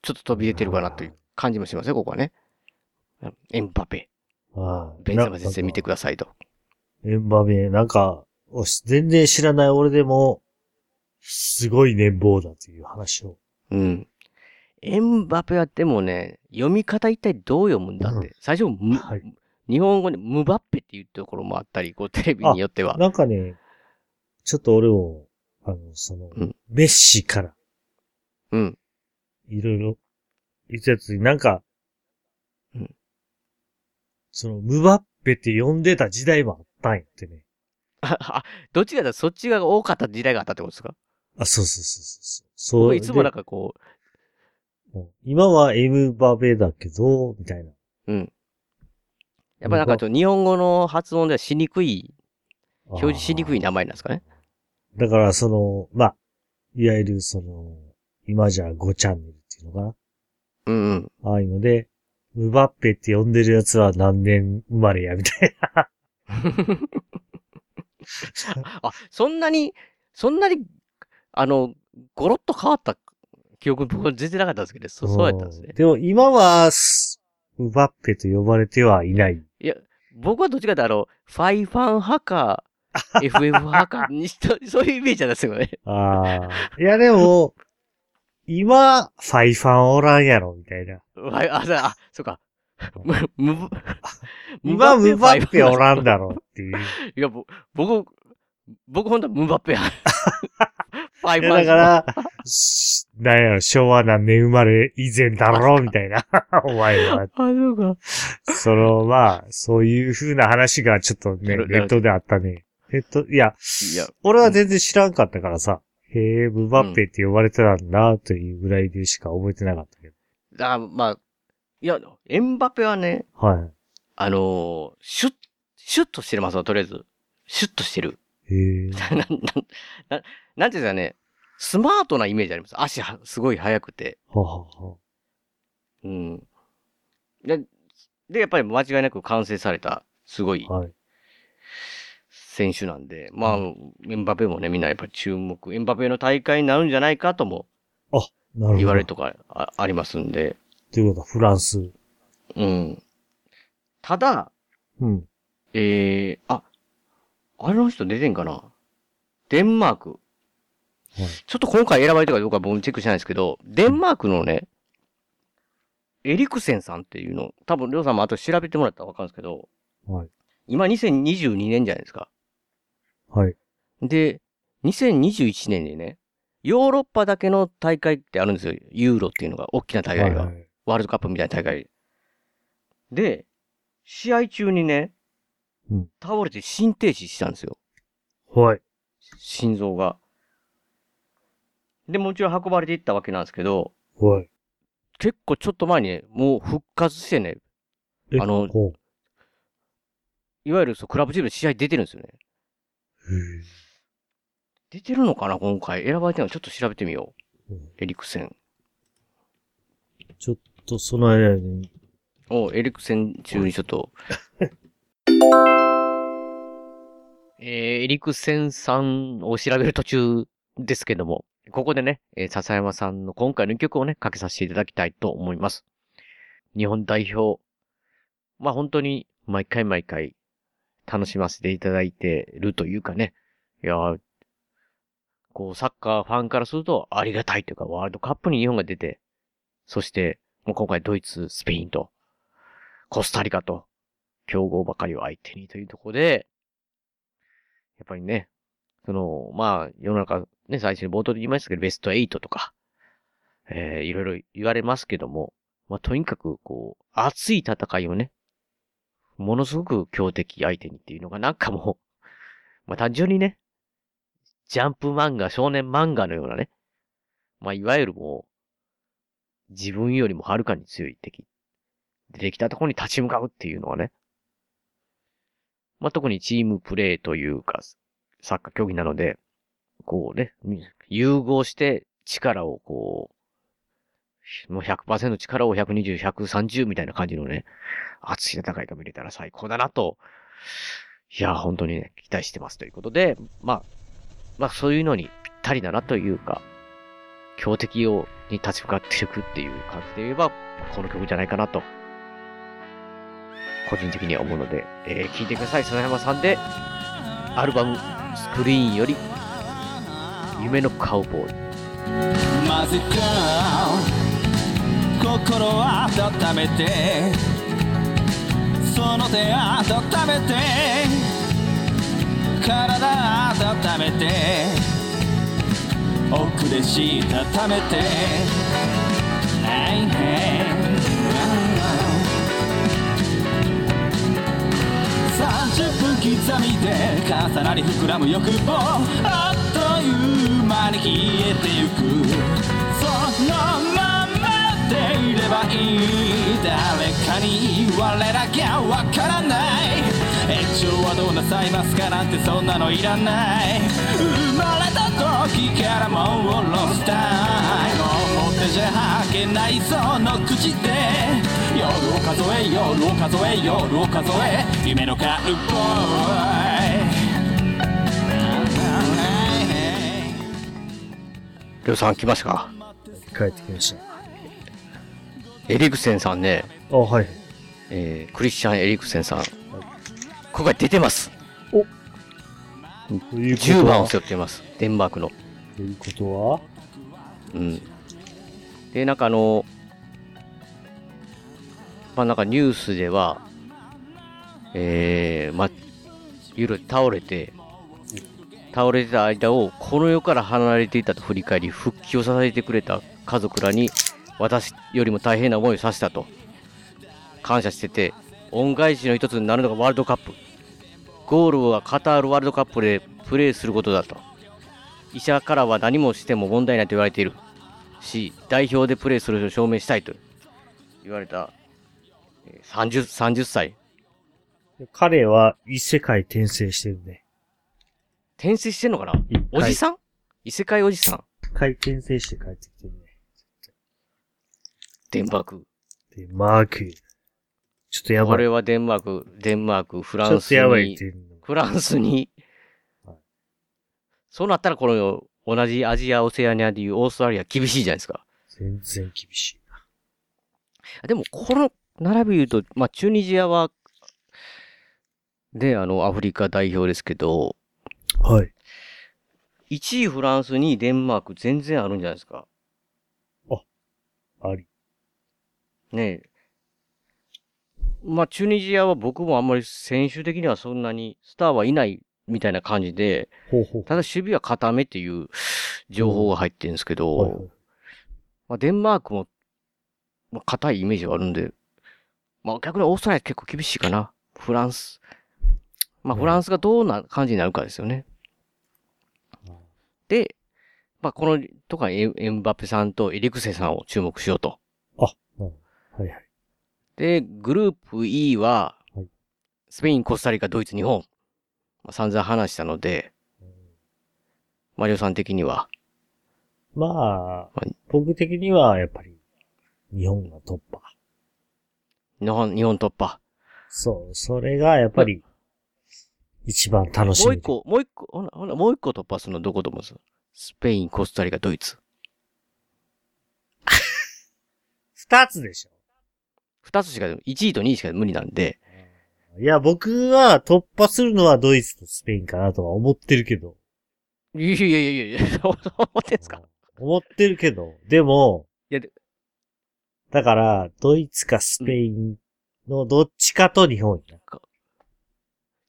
ちょっと飛び出てるかなという感じもしますよ、ここはね。エンパペ、ああベンゼマ先生見てくださいと。エンバメ、なんか、全然知らない俺でも、すごい年俸だという話を。うん。エンバペはでもね、読み方一体どう読むんだって。うん最初、むはい日本語でムバッペっていうところもあったり、こう、テレビによっては。なんかね、ちょっと俺も、あの、その、うんメッシから、うん。いろいろ、言ってたやつになんか、うんその、ムバッペって呼んでた時代もあったんやってね。ああどっちかだとそっちが多かった時代があったってことですか？あ、そうそうそうそう。そう。僕いつもなんか、かこもう今はエムバペだけど、みたいな。う、うん。やっぱなんかちょっと日本語の発音ではしにくい、表示しにくい名前なんですかね？だから、その、まあ、いわゆる、その、今じゃ5チャンネルっていうのかな？うんうん。ああいうので、ムバッペって呼んでるやつは何年生まれや、みたいな。あ、そんなに、そんなに、あの、ゴロッと変わった記憶僕は全然なかったんですけど、そそうやったんですねう。でも今は、すムバッペと呼ばれてはいない。いや、僕はどっちかというとあの、ファイファン派か、FF 派かにしと、そういうイメージなんですよね。ああ。いやでも、今、ファイファンおらんやろ、みたいな。はいあ、そうあ、そうか。む、む、今、ムバッペおらんだ。だろっていう。いや、ぼ僕、僕本当はムバッペや。だから、し なんやろ、昭和何年生まれ以前だろ、みたいな。お前は。あ、そうか。その、まあ、そういう風な話がちょっとね、ネットであったね。ネット、いや、いや、俺は全然知らんかったからさ、へえ、ムバッペって呼ばれてたんだ、というぐらいでしか覚えてなかったけど。だから、まあ、いや、エンバペはね、はあのーシュッ、シュッとしてますわ、とりあえず。シュッとしてる。い。へえ。なん、なん、ななんていうんですかね、スマートなイメージあります。足は、すごい速くて。ははは。うん。で、で、やっぱり間違いなく完成された、すごいはい。選手なんで、まあ、エンバペもね、みんなやっぱり注目、エンバペの大会になるんじゃないかともなるほど。言われるとかあありますんで、ということは、フランス。うん。ただ、うん。えー、あ、あの人出てんかな？デンマーク。ちょっと今回選ばれたかどうか僕もチェックしてないですけど、デンマークのね、エリクセンさんっていうの、多分、りょうさんも後で調べてもらったらわかるんですけど、はい。今2022年じゃないですか。はい。で、2021年にね、ヨーロッパだけの大会ってあるんですよ。ユーロっていうのが、大きな大会が。はいはいワールドカップみたいな大会。で、試合中にね、うん倒れて心停止したんですよ。はい。心臓が。で、もちろん運ばれていったわけなんですけど、はい。結構ちょっと前にね、もう復活してね、えあのいわゆるそうクラブチームで試合出てるんですよね。出てるのかな今回。選ばれてるのちょっと調べてみよう。うんエリクセン。ちょっとその間に、おエリクセン中にちょっと。えー、エリクセンさんを調べる途中ですけども、ここでね、えー笹山さんの今回の曲をね、かけさせていただきたいと思います。日本代表。まあ本当に毎回毎回楽しませていただいてるというかね。いやこうサッカーファンからするとありがたいというか、ワールドカップに日本が出て、そして、もう今回ドイツ、スペインと、コスタリカと、強豪ばかりを相手にというところで、やっぱりね、その、まあ、世の中、ね、最初に冒頭で言いましたけど、ベスト8とか、えー、いろいろ言われますけども、まあ、とにかく、こう、熱い戦いをね、ものすごく強敵相手にっていうのがなんかもう、まあ、単純にね、ジャンプ漫画、少年漫画のようなね、まあ、いわゆるもう、自分よりもはるかに強い敵。出てきたところに立ち向かうっていうのはね。まあ、特にチームプレーというか、サッカー競技なので、こうね、融合して力をこう、もう100%力を120、130みたいな感じのね、熱い戦いが見れたら最高だなと、いや、本当にね、期待してますということで、まあ、まあそういうのにぴったりだなというか、強敵を、に立ち向かっていくっていう感じで言えば、この曲じゃないかなと、個人的には思うので、えー、聴いてください。笹山さんで、アルバム、スクリーンより、夢のカウボーイ。混ぜた心温めてその手温めて体温めて奥でしたためてはい30分刻みで重なり膨らむ欲望あっという間に消えてゆくそのままでいればいい誰かに我らきゃわからない。延長はどうなさいますかなんてそんなのいらない。生まれた時からもうロスタイム表じゃ吐けないその口で。夜を数え夜を数え夜を数え夢のカウボーイりょうさん来ましたか？帰ってきましエリクセンさんね、た。あ、はい。えー、クリスチャン・エリクセンさん。今回出てます。ということ10番をは背負っています。デンマークの。ということは？うん。で、なんかあの、まあなんかニュースでは、えー、まあ、ゆる倒れて、倒れてた間をこの世から離れていたと振り返り、復帰を支えてくれた家族らに、私よりも大変な思いをさせたと、感謝してて、恩返しの一つになるのがワールドカップ。ゴールはカタールワールドカップでプレーすることだと。医者からは何もしても問題ないと言われているし、代表でプレーすると証明したいと言われた、30、30歳。彼は異世界転生してるね。転生してんのかな？おじさん？異世界おじさん？一回転生して帰ってきてるね。デンマーク。で、マーク。ちょっとやばい。これはデンマーク、デンマーク、フランスちょっとやばい。フランスにはい。そうなったらこの同じアジア、オセアニアでいうオーストラリア厳しいじゃないですか。全然厳しいでも、この並び言うと、まあ、チュニジアは、で、あの、アフリカ代表ですけど、な。はい。1位フランス、2位デンマーク、全然あるんじゃないですか。あり。ねえ。まあ、チュニジアは僕もあんまり選手的にはそんなにスターはいないみたいな感じで、ほうほう。ただ守備は固めっていう情報が入ってるんですけど、はいはいまあ、デンマークも、まあ、硬いイメージはあるんで、まあ、逆にオーストラリア結構厳しいかな。フランス。まあ、うんフランスがどうな感じになるかですよね。で、まあ、この、とかエンエンバペさんとエリクセさんを注目しようと。あ、うんはいはい。で、グループ E ははい、スペイン、コスタリカ、ドイツ、日本。まあ、散々話したので、マリオさん的には、まあはい、僕的にはやっぱり、日本が突破。日本、日本突破。そう、それがやっぱり、一番楽しみで。もう一個、もう一個、ほな、ほな、もう一個突破するのどこと思うんです？スペイン、コスタリカ、ドイツ。二つでしょ。二つしか、1位と2位しか無理なんで、いや、僕は突破するのはドイツとスペインかなとは思ってるけど。いやいやいやいや 思ってんすか？思ってるけど、でも、いやでだから、ドイツかスペインのどっちかと日本やな。ってこ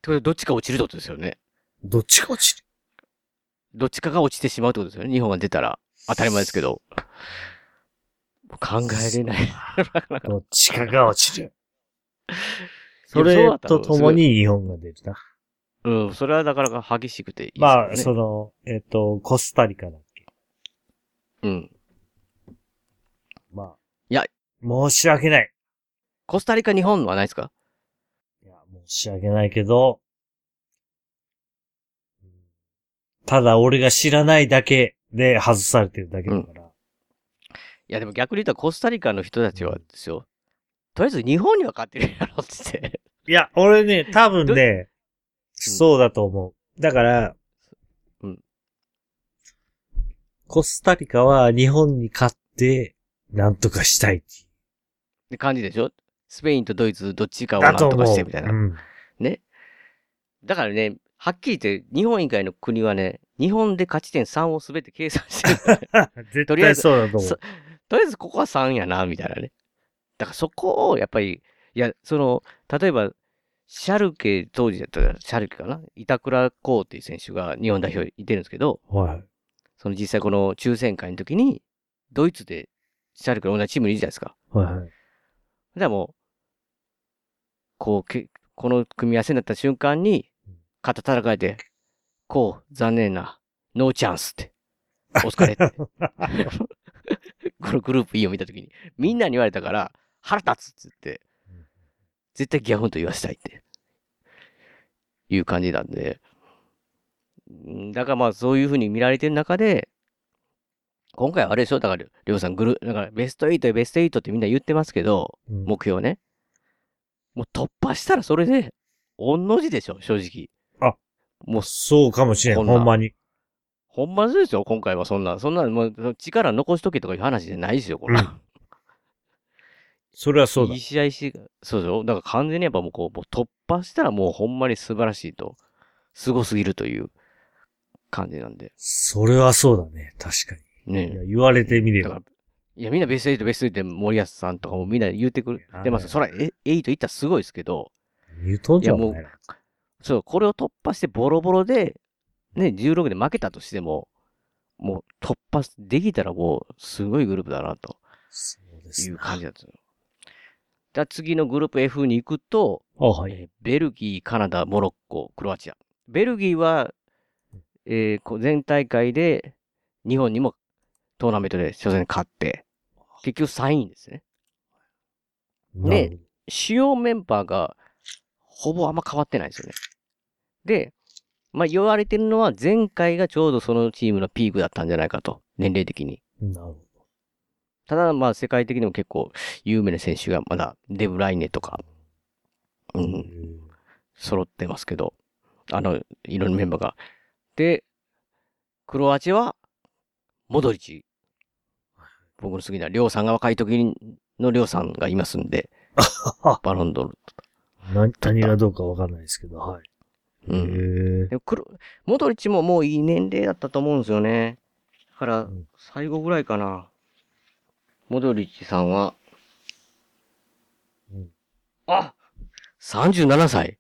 とでどっちか落ちるってことですよね。どっちか落ちる？どっちかが落ちてしまうってことですよね。日本が出たら。当たり前ですけど。考えれない。どっちかが落ちる。いそれとともに日本が出るな。うん、それはなかなか激しくていいですまあ。その、えっ、と、コスタリカだっけ？うん。申し訳ない。コスタリカ、日本はないですか？いや、申し訳ないけど、うんただ俺が知らないだけで外されてるだけだから。いや、でも逆に言ったらコスタリカの人たちはですよ。とりあえず日本には勝ってるやろって言って。いや、俺ね、多分ね、そうだと思う。だから、うんコスタリカは日本に勝って、なんとかしたいってって感じでしょ？スペインとドイツどっちかをなんと。かしてみたいな。うんね？だからね、はっきり言って、日本以外の国はね、日本で勝ち点3をすべて計算してる。絶とりあえず対そうだと思そうとりあえずここは3やな、みたいなね。だからそこを、やっぱり、いや、その、例えば、シャルケ、当時だったら、シャルケかな？板倉光っていう選手が日本代表いてるんですけど、う。はい。その実際この抽選会の時に、ドイツでシャルケの同じチームにいるじゃないですか。はいはい。じゃあもう、こうけ、この組み合わせになった瞬間に、肩叩かれて、こう、残念な、ノーチャンスって、お疲れって。このグループ E を見たときに、みんなに言われたから、腹立つっつって、絶対ギャフンと言わせたいって、いう感じなんで、うんだからまあそういう風に見られてる中で、今回はあれでしょ？だから、りょうさん、グル、だからベスト8、ベスト8ってみんな言ってますけど、うん目標ね。もう突破したらそれで、御の字でしょ、正直。あ、もう、そうかもしれん、こんなほんまに。ほんまそうですよ、今回はそんな。そんな、もう、力残しとけとかいう話じゃないですよ、これ。うんそれはそうだいい。試合し、そうでしょだから完全にやっぱもうこう、もう突破したらもうほんまに素晴らしいと、凄すぎるという感じなんで。それはそうだね。確かに。いねや言われてみればいや、みんなベスト8、ベスト8って森保さんとかもみんな言ってくれてます。そら、え、8いったらすごいですけど、言うとんじゃん、いやもうそう、これを突破してボロボロで、ね、16で負けたとしても、もう突破できたらもう、すごいグループだな、という。感じだった。じゃあ次のグループ F に行くと、あ、はい。えーベルギー、カナダ、モロッコ、クロアチア。ベルギーは、えーこう全大会で日本にもトーナメントで初戦勝って、結局3位ですね。なるほど主要メンバーがほぼあんま変わってないんですよね。で、まあ言われてるのは前回がちょうどそのチームのピークだったんじゃないかと。年齢的に。なるほただまあ世界的にも結構有名な選手がまだデブライネとか、うど。ん、揃ってますけど、あの、いろんなメンバーが。で、クロアチアは、モドリッチ。僕の好きな、りょうさんが若い時のりょうさんがいますんで、バロンドール。な何がどうかわかんないですけど、はい。うん。でもクロ、モドリッチももういい年齢だったと思うんですよね。だからん、最後ぐらいかな。モドリッチさんは、うんあ !37 歳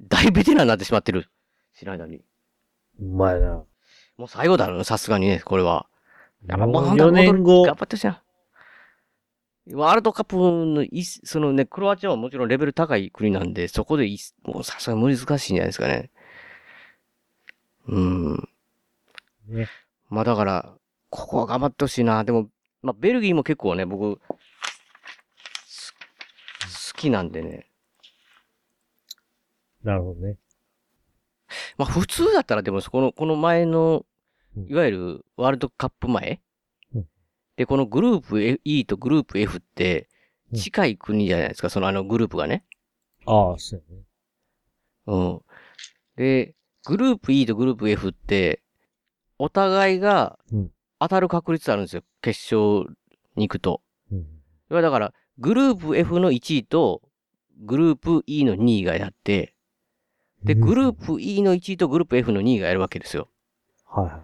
大ベテランになってしまってる。知らない間に。うまいな。もう最後だろうさすがにね、これは。やっぱもうもう本当4年後頑張ってほしいな。ワールドカップのい、そのね、クロアチアはもちろんレベル高い国なんで、そこでいもうさすがに難しいんじゃないですかね。うん。ねまあだから、ここは頑張ってほしいな。でも、まあベルギーも結構ね、僕、す好きなんでね。なるほどね。まあ普通だったらでも、この、この前のうん、いわゆるワールドカップ前、うんで、このグループ E とグループ F ってうん近い国じゃないですか、そのあのグループがね。ああ、そうやね。うん。で、グループ E とグループ F って、お互いがうん当たる確率あるんですよ、決勝に行くと。うん。だから、グループ F の1位と、グループ E の2位がやって、で、グループ E の1位とグループ F の2位がやるわけですよ。はいはい。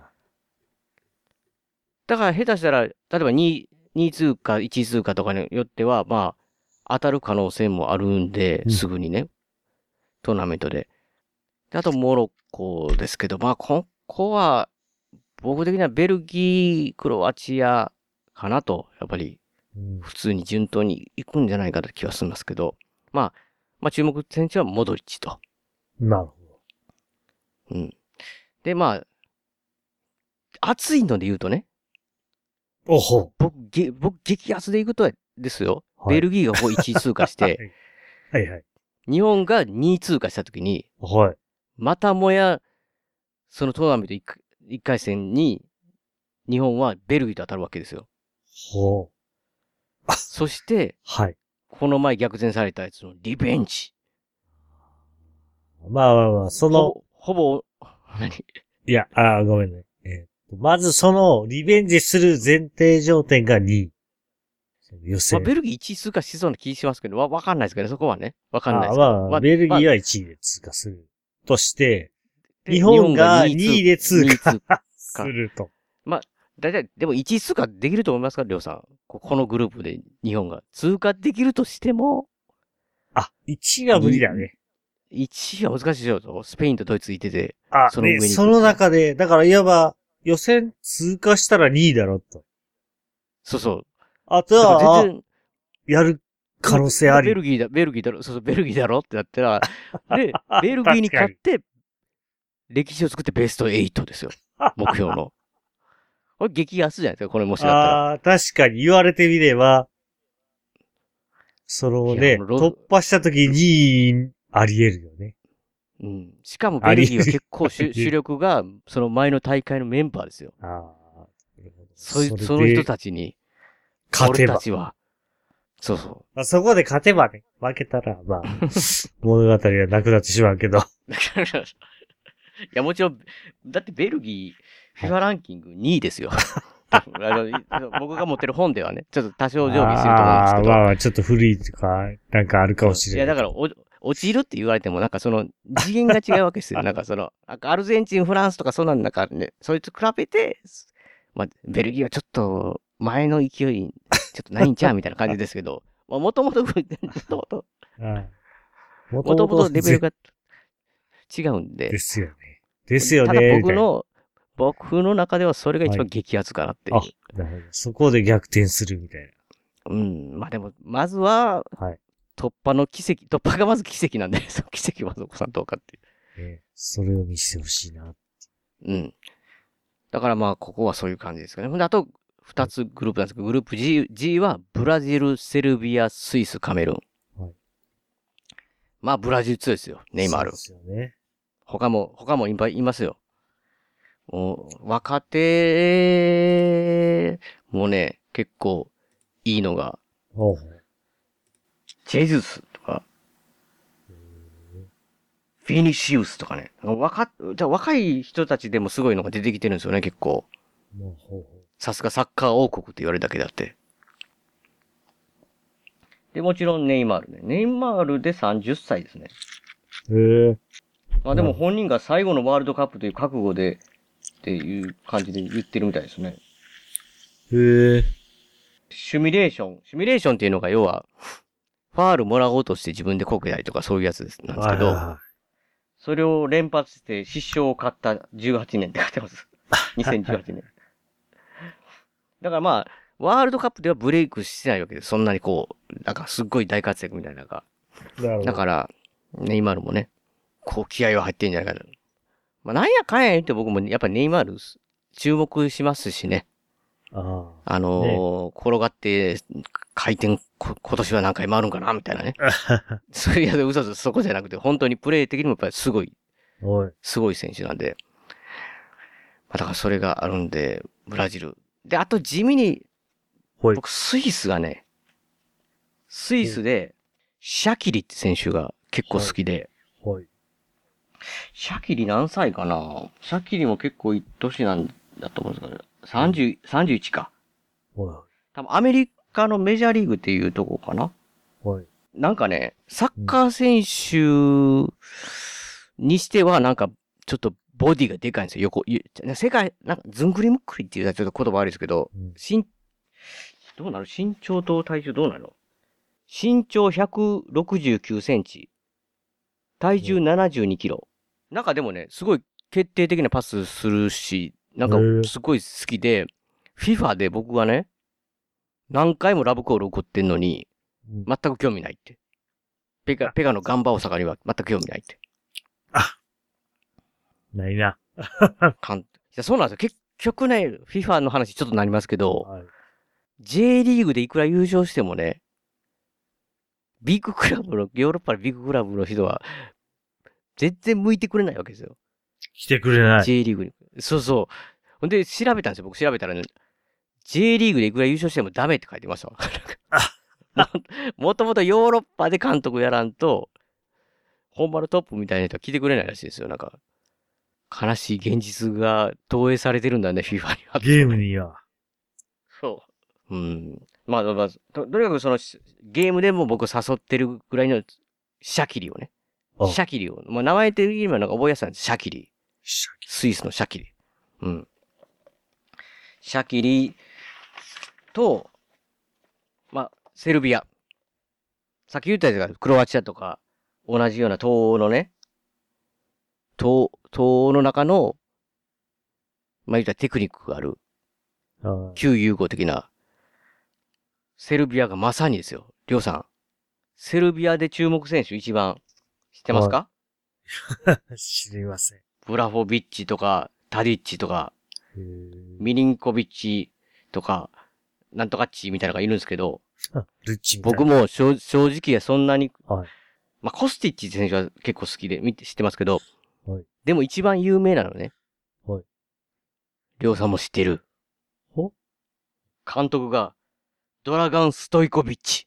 だから下手したら、例えば2位、2位通過、1位通過とかによっては、まあ、当たる可能性もあるんでう、んすぐにね、トーナメントで。であと、モロッコですけど、まあ、ここは、僕的にはベルギー、クロアチアかなと、やっぱり、うん普通に順当に行くんじゃないかと気はしますけど、まあ、まあ、注目選手はモドリッチと。なるほうん。で、まあ、熱いので言うとね、ど。おほ。僕、げ僕、激アツで行くとですよ。はいベルギーがこう1位通過して、はいはい。日本が2位通過したときに、はい。またもや、そのトーナメント 1, 回戦に、日本はベルギーと当たるわけですよ。ほう。そして、はい。この前逆転されたやつのリベンジ。まあまあまあ、その、ほぼ、ほぼ、何？いや、あーごめんね。えまずその、リベンジする前提条件が2位。予まあ、選。ベルギー1位通過しそうな気しますけど、わ、わかんないですけどね、そこはね。わかんないですあけど。まあ、ベルギーは、は1位で通過する。として、で日本が2位で通過すると。だいたい、でも1位通過できると思いますかりょうさん。ここのグループで日本が通過できるとしても、あ、1位は無理だね。1位は難しいでしょ。スペインとドイツいてて。あ、その上にね、その中で、だからいわば、予選通過したら2位だろ、と。そうそう。あとは、全然、やる可能性あり。ベルギーだ、ベルギーだろ、そうそう、ベルギーだろってなったら、で、ベルギーに勝って、歴史を作ってベスト8ですよ。目標の。これ激安じゃないですか、これもしだったら。ああ、確かに言われてみれば、そのね、突破した時にあり得るよね。うん。しかもベルギーは結構主 主力が、その前の大会のメンバーですよ。ああ、そいれでその人たちに、俺勝てばた。ちは、そうそう。まあ、そこで勝てばね、負けたら、まあ、物語はなくなってしまうけど。いや、もちろん、だってベルギー、FIFA ランキング2位ですよ。あの僕が持ってる本ではね、ちょっと多少常備してると思うんですけど。あーまあ、ちょっと古いとか、なんかあるかもしれない。いや、だから、お落ちるって言われても、なんかその、次元が違うわけですよ。なんかその、アルゼンチン、フランスとかそんなんなんかね、そいつ比べて、まあ、ベルギーはちょっと、前の勢い、ちょっとないんちゃうみたいな感じですけど、まあ、もともと、もともと、うん。もともとレベルが違うんで。ですよね。ですよね。ただ僕の、僕の中ではそれが一番はい激アツかなっていう。あ、なるほど。そこで逆転するみたいうん。まあでも、まずは、な。はい。突破の奇跡、突破がまず奇跡なんで、その奇跡をまず起こさんとうかっていう。ね、それを見せてほしいな。うん。だからまあ、ここはそういう感じですかね。ほんで、あと、二つグループなんですけど、グループ G, G は、ブラジル、セルビア、スイス、カメルーン。はいまあ、ブラジル強いですよ。ネイマール。そうですよね。他も、他もいっぱいいますよ。もう、若手、もうね、結構、いいのが、ほうほう。ジェズスとか、フィニシウスとかね。若、じゃあ若い人たちでもすごいのが出てきてるんですよね、結構。さすがサッカー王国って言われるだけであって。で、もちろんネイマールね。ネイマールで30歳ですね。う。へえ。まあでも本人が最後のワールドカップという覚悟で、っていう感じで言ってるみたいですね。へえ。シミュレーション。シミュレーションっていうのが要は、ファールもらおうとして自分でこけたりとかそういうやつですなんですけど、はそれを連発して失笑を買った18年って書いてます。2018年。だからまあ、ワールドカップではブレイクしてないわけです。そんなにこう、なんかすっごい大活躍みたいなのが。だから、ネイマールもね、こう気合は入ってんじゃないかな。まあなんやかんや言って僕もやっぱネイマール注目しますしね。ああのー転がって回転こ今年は何回回るんかなみたいなね。あ。それいや、嘘嘘、そこじゃなくて、本当にプレー的にもやっぱりすごい、おい。すごい選手なんで。まあだからそれがあるんで、ブラジル。で、あと地味に。僕スイスがね、スイスで、シャキリって選手が結構好きで、ほい。シャキリ何歳かな？シャキリも結構いい年なんだと思うんですけど、30、31か。ほい。多分アメリカのメジャーリーグっていうとこかなほい。なんかね、サッカー選手にしてはなんかちょっとボディがでかいんですよ。横、ゆ世界、なんかずんぐりむっくりっていうのはちょっと言葉悪いですけど、うん身、どうなる？身長と体重どうなの？身長169センチ。体重72キロ。なんかでもね、すごい決定的なパスするし、なんかすごい好きで、FIFA で僕がね、何回もラブコール送ってんのに、うん全く興味ないって。ペガ、ペガのガンバ大阪には全く興味ないって。ないな。かんいや、そうなんですよ。結局ね、FIFA の話ちょっとなりますけど、はい。J リーグでいくら優勝してもね、ビッグクラブの、ヨーロッパのビッグクラブの人は、全然向いてくれないわけですよ。来てくれない。J リーグに。そうそう。ほんで、調べたんですよ。僕調べたらね、J リーグでいくら優勝してもダメって書いてましたわ。ももともとヨーロッパで監督やらんと、本場のトップみたいな人は来てくれないらしいですよ。なんか、悲しい現実が投影されてるんだね、FIFA には。ゲームには。そう。うん。まあ、まあ、ととにかくその、しゲームでも僕誘ってるぐらいのシャキリをね。あシャキリを。まあ、名前的にもなんか覚えやすいんです。シャキリ。スイスのシャキリ。うん。シャキリと、まあ、セルビア。さっき言ったやつがクロアチアとか、同じような東欧のね、東、東欧の中の、まあ言ったらテクニックがある、あ旧融合的な、セルビアがまさにですよ。りょうさん。セルビアで注目選手一番知ってますか？あ。知りません。ブラフォビッチとか、タディッチとか、ミリンコビッチとか、なんとかっちみたいなのがいるんですけど。僕も正正直はそんなに、はいまあ、コスティッチ選手は結構好きで、見て、知ってますけど、はいでも一番有名なのね。はい。りょうさんも知ってる。お監督が、ドラガン・ストイコビッチ。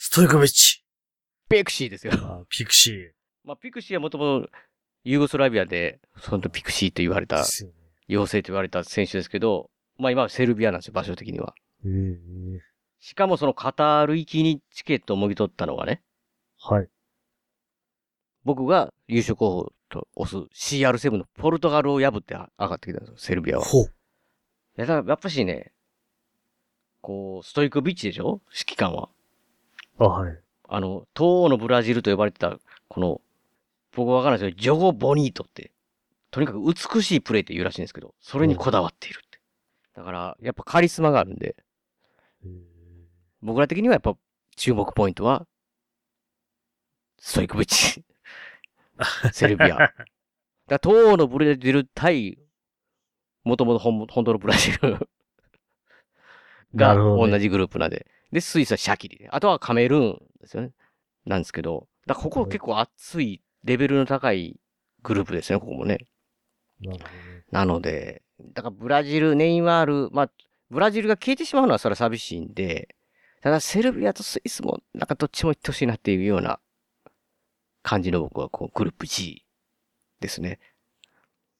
ストイコビッチ。ペクシーですよ。あピクシー。まあ、ピクシーはもともと、ユーゴスラビアで、そのピクシーと言われた。妖精と言われた選手ですけど、まあ今はセルビアなんですよ、場所的には。しかもそのカタール行きにチケットをもぎ取ったのがね、はい。僕が優勝候補と押す CR7 のポルトガルを破って上がってきたんですよ、セルビアは。いほう。や、だからやっぱしね、こう、ストイコビッチでしょ指揮官は。あ、はい。あの、東欧のブラジルと呼ばれてた、この、僕わかんないですけど、ジョゴ・ボニートって、とにかく美しいプレーって言うらしいんですけど、それにこだわっているって。だから、やっぱカリスマがあるんで、僕ら的にはやっぱ注目ポイントは、ストイコビッチ。セルビア。だから東欧のブラジル対、もともと本本当のブラジルが同じグループなんで。で、スイスはシャキリで。あとはカメルーンですよね。なんですけど、だここ結構熱い、レベルの高いグループですね、ここもね。な。なので、だからブラジル、ネイマール、まあ、ブラジルが消えてしまうのはそれは寂しいんで、ただセルビアとスイスもなんかどっちも行ってほしいなっていうような感じの僕はこうグループ G ですね。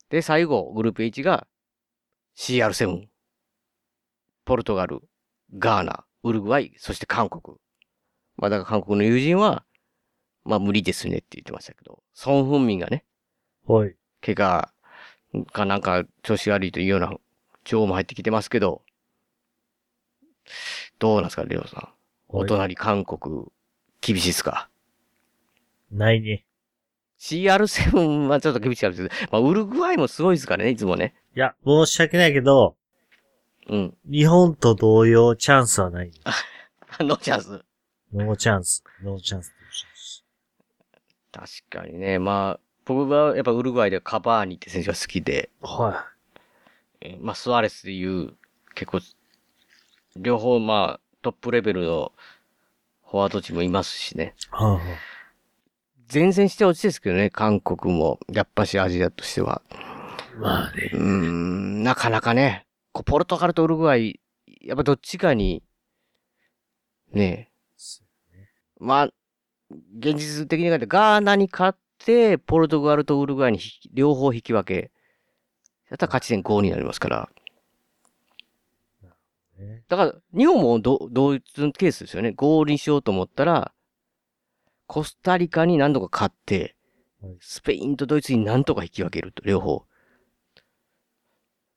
で、最後、グループ H が CR7。ポルトガル、ガーナ、ウルグアイ、そして韓国。まあだから韓国の友人は、まあ無理ですねって言ってましたけど、ソン・フンミンがね、はい。怪我かなんか調子悪いというような情報も入ってきてますけど、どうなんですか、レオさん。おはい隣韓国、厳しいですか？ないね。?CR7 はちょっと厳しかったですけど、まあウルグアイもすごいですからね、いつもね。いや、申し訳ないけど、うん。日本と同様チャンスはない。No chance。 No chance。No chance。確かにね、まあ、僕はやっぱウルグアイでカバーニって選手が好きで、はえーまあ、スアレスでいう、結構、両方まあ、トップレベルのフォワードチームもいますしね。い。はあ、は前線して落ちですけどね、韓国も、やっぱしアジアとしては。あ、まあね。うーん、なかなかね、こうポルトガルとウルグアイ、やっぱどっちかに、ねまあ、現実的に考えて、ガーナに勝って、ポルトガルとウルグアイに両方引き分け。やったら勝ち点5になりますから。ねだから、日本もど同一ケースですよね。5にしようと思ったら、コスタリカに何度か勝ってはい、スペインとドイツに何とか引き分けると、両方。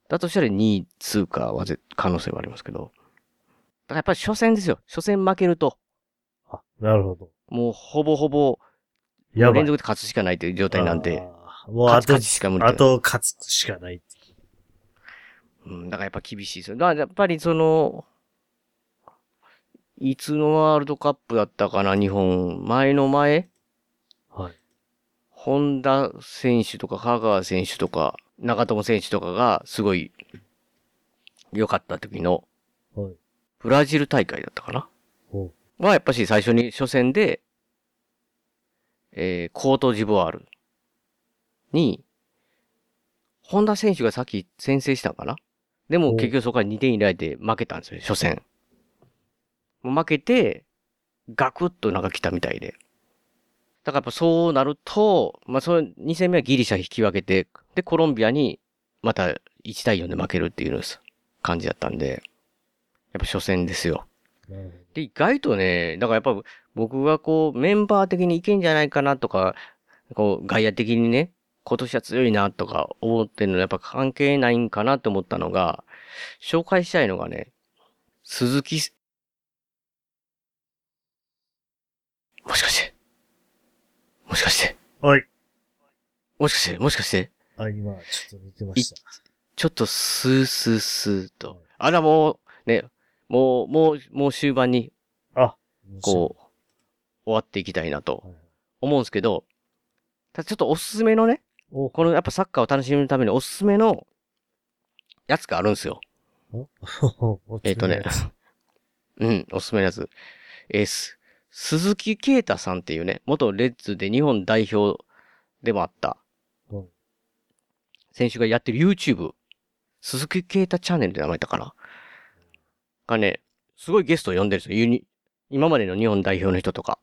だとしたら2位通過はぜ可能性はありますけど。だからやっぱり初戦ですよ。初戦負けると、あ、なるほど。もうほぼほぼ。連続で勝つしかないという状態なんで。もうあとしか無理だあと勝つしかない。うん、だからやっぱ厳しいですよ。だからやっぱりその、いつのワールドカップだったかな、日本。前の前はい。本田選手とか香川選手とか長友選手とかがすごい良かった時のはい。ブラジル大会だったかなほはやっぱし最初に初戦で、えー、コートジボワールに、本田選手がさっき先制したのかな？でもお結局そこから2点入れられて負けたんですよ、初戦。もう負けて、ガクッとなんか来たみたいで。だからやっぱそうなると、まあその2戦目はギリシャ引き分けて、で、コロンビアにまた1対4で負けるっていう感じだったんで、やっぱ初戦ですよ。う。なるほで、意外とね、だからやっぱ僕がこう、メンバー的にいけんじゃないかなとか、こう、外野的にね、今年は強いなとか思ってるのやっぱ関係ないんかなと思ったのが、紹介したいのがね、鈴木、もしかして、もしかして、ど。はい。もしかして、もしかして、あ、今、ちょっと見てました。ちょっとスースースーと。あら、もう、ね、もう、もう、もう終盤に、あ、こう、終わっていきたいなとはい思うんですけど、ただちょっとおすすめのね、お、このやっぱサッカーを楽しむためにおすすめのやつがあるんですよ。お えっ、とね。うん、おすすめのやつ。えーす、鈴木啓太さんっていうね、元レッズで日本代表でもあったうん選手がやってる YouTube、鈴木啓太チャンネルで名前だったかな。がね、すごいゲストを呼んでるんですよ。ユニ今までの日本代表の人とか。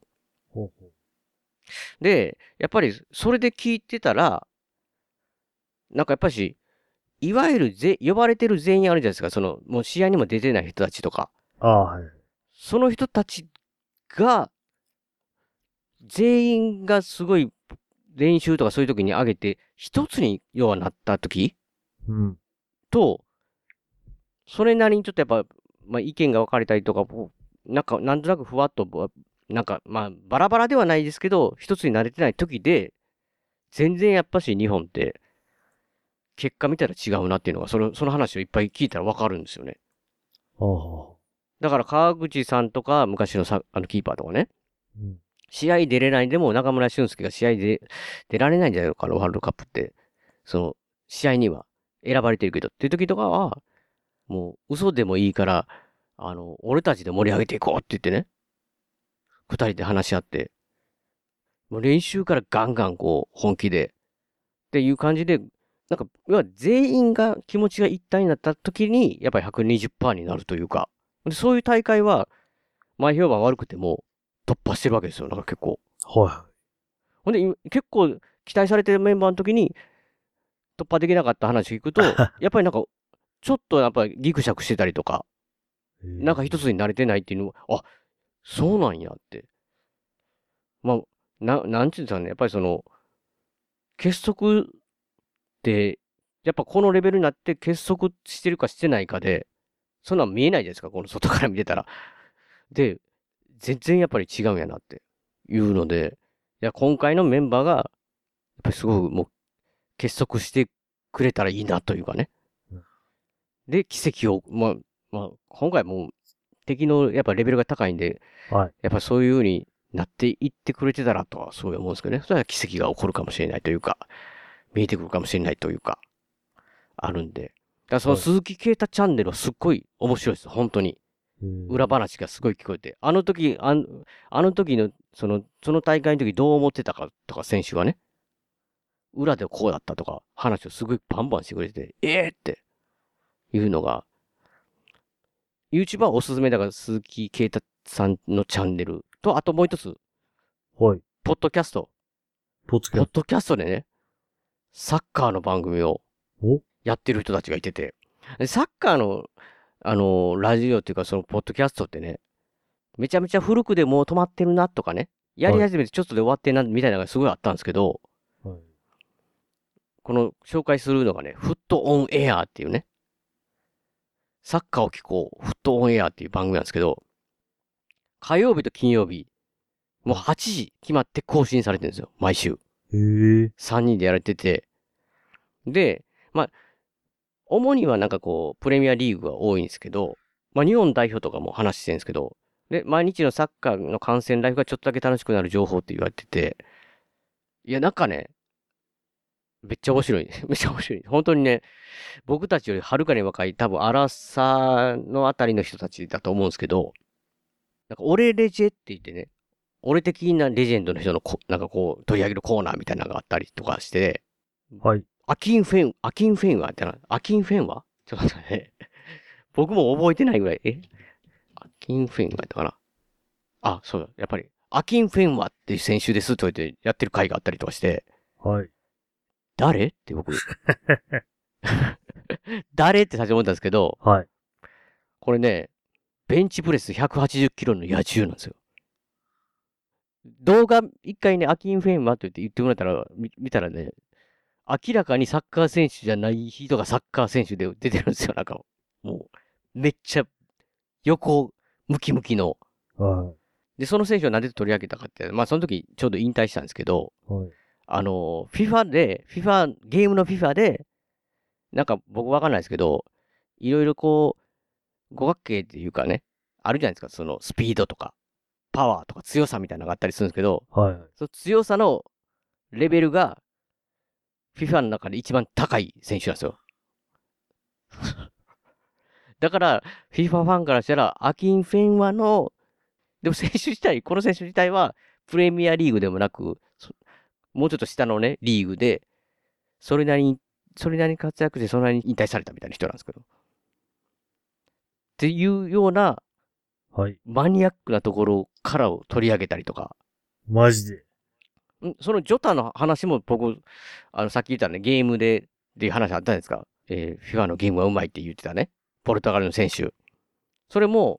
ほうほうで、やっぱりそれで聞いてたら、なんかやっぱし、いわゆるぜ呼ばれてる全員あるじゃないですか。その、もう試合にも出てない人たちとか。ああ、はい。その人たちが、全員がすごい練習とかそういう時に上げて、一つに要はなった時うん。と、それなりにちょっとやっぱ、まあ意見が分かれたりとか、なんか、なんとなくふわっと、ぼなんか、まあ、バラバラではないですけど、一つになれてない時で、全然やっぱし日本って、結果見たら違うなっていうのが、その、その話をいっぱい聞いたら分かるんですよね。ほだから川口さんとか、昔のさあのキーパーとかね、ううん。試合出れないでも中村俊輔が試合で出られないんじゃないのかな、ワールドカップって。その、試合には選ばれてるけどっていう時とかは、もう嘘でもいいから、あの、俺たちで盛り上げていこうって言ってね、二人で話し合って、もう練習からガンガンこう、本気で、っていう感じで、なんか、要は全員が気持ちが一体になった時に、やっぱり120%になるというか、でそういう大会は、前評判悪くても、突破してるわけですよ、なんか結構。はほんで、い結構期待されてるメンバーの時に、突破できなかった話聞くと、やっぱりなんか、ちょっとやっぱりギクシャクしてたりとか、い。なんか一つになれてないっていうのは、あ、そうなんやって。まあ、な、なんちゅうんですかね、やっぱりその、結束って、やっぱこのレベルになって結束してるかしてないかで、そんなん見えないじゃないですか、この外から見てたら。で、全然やっぱり違うんやなっていうので、いや、今回のメンバーが、やっぱりすごくもう、結束してくれたらいいなというかねうん。で、奇跡を、まあ、まあ、今回もう、敵のやっぱレベルが高いんで、はい。やっぱそういう風になっていってくれてたらとはそう思うんですけどね。それは奇跡が起こるかもしれないというか、見えてくるかもしれないというか、あるんで。だからそのはい鈴木啓太チャンネルはすっごい面白いです。本当に。裏話がすごい聞こえて。あの時、あんあの時の、その、その大会の時どう思ってたかとか選手がね、裏でこうだったとか話をすごいバンバンしてくれてて、ええっていうのが、YouTuber はおすすめだから鈴木啓太さんのチャンネルと、あともう一つ、はい。ポッドキャスト。ポッドキャスポッドキャストでね、サッカーの番組をお？やってる人たちがいてて、でサッカーの、あのラジオっていうかそのポッドキャストってね、めちゃめちゃ古くでもう止まってるなとかね、やり始めてちょっとで終わってんなみたいなのがすごいあったんですけど、ト。はい。この紹介するのがね、フットオンエアっていうね、サッカーを聞こう、フットオンエアっていう番組なんですけど、火曜日と金曜日、もう8時決まって更新されてるんですよ、毎週。へえ。3人でやられてて、で、まあ、主にはなんかこう、プレミアリーグが多いんですけど、まあ、日本代表とかも話してるんですけど、で、毎日のサッカーの観戦ライフがちょっとだけ楽しくなる情報って言われてて、いや、なんかね、めっちゃ面白い。めっちゃ面白い。本当にね、僕たちよりはるかに若い、多分、アラサーのあたりの人たちだと思うんですけど、なんか、俺レジェって言ってね、俺的なレジェンドの人のこ、なんかこう、取り上げるコーナーみたいなのがあったりとかして、はい。アキンフェン、アキンフェンはってな、アキンフェンは？ちょっと待ってね。僕も覚えてないぐらい、え？アキンフェンはやったかな？あ、そうだ、やっぱり、アキンフェンはっていう選手ですと言ってやってる回があったりとかして、はい。誰？って僕、誰？って最初思ったんですけど、はい。これね、ベンチプレス180キロの野獣なんですよ。動画、一回ね、アキンフェンはと言って言ってもらったら、み見たらね、明らかにサッカー選手じゃない人がサッカー選手で出てるんですよ、なんか。もう、めっちゃ、横、ムキムキの。はで、その選手をなんで取り上げたかって、まあその時ちょうど引退したんですけど、い。はい。あの、FIFA で、FIFA、ゲームの FIFA で、なんか僕わかんないですけど、いろいろこう、五角形っていうかね、あるじゃないですか、そのスピードとか、パワーとか強さみたいなのがあったりするんですけど、はい。その強さのレベルが、FIFA の中で一番高い選手なんですよ。だから、FIFA ファンからしたら、アキンフェンワの、でも選手自体、この選手自体は、プレミアリーグでもなく、そもうちょっと下のね、リーグで、それなりに、それなりに活躍して、それなりに引退されたみたいな人なんですけど。っていうような、はい。マニアックなところからを取り上げたりとか、マジで。んそのジョタの話も僕、あの、さっき言ったね、ゲームで、っていう話あったじゃないですか。えー、FIFA のゲームはうまいって言ってたね。ポルトガルの選手。それも、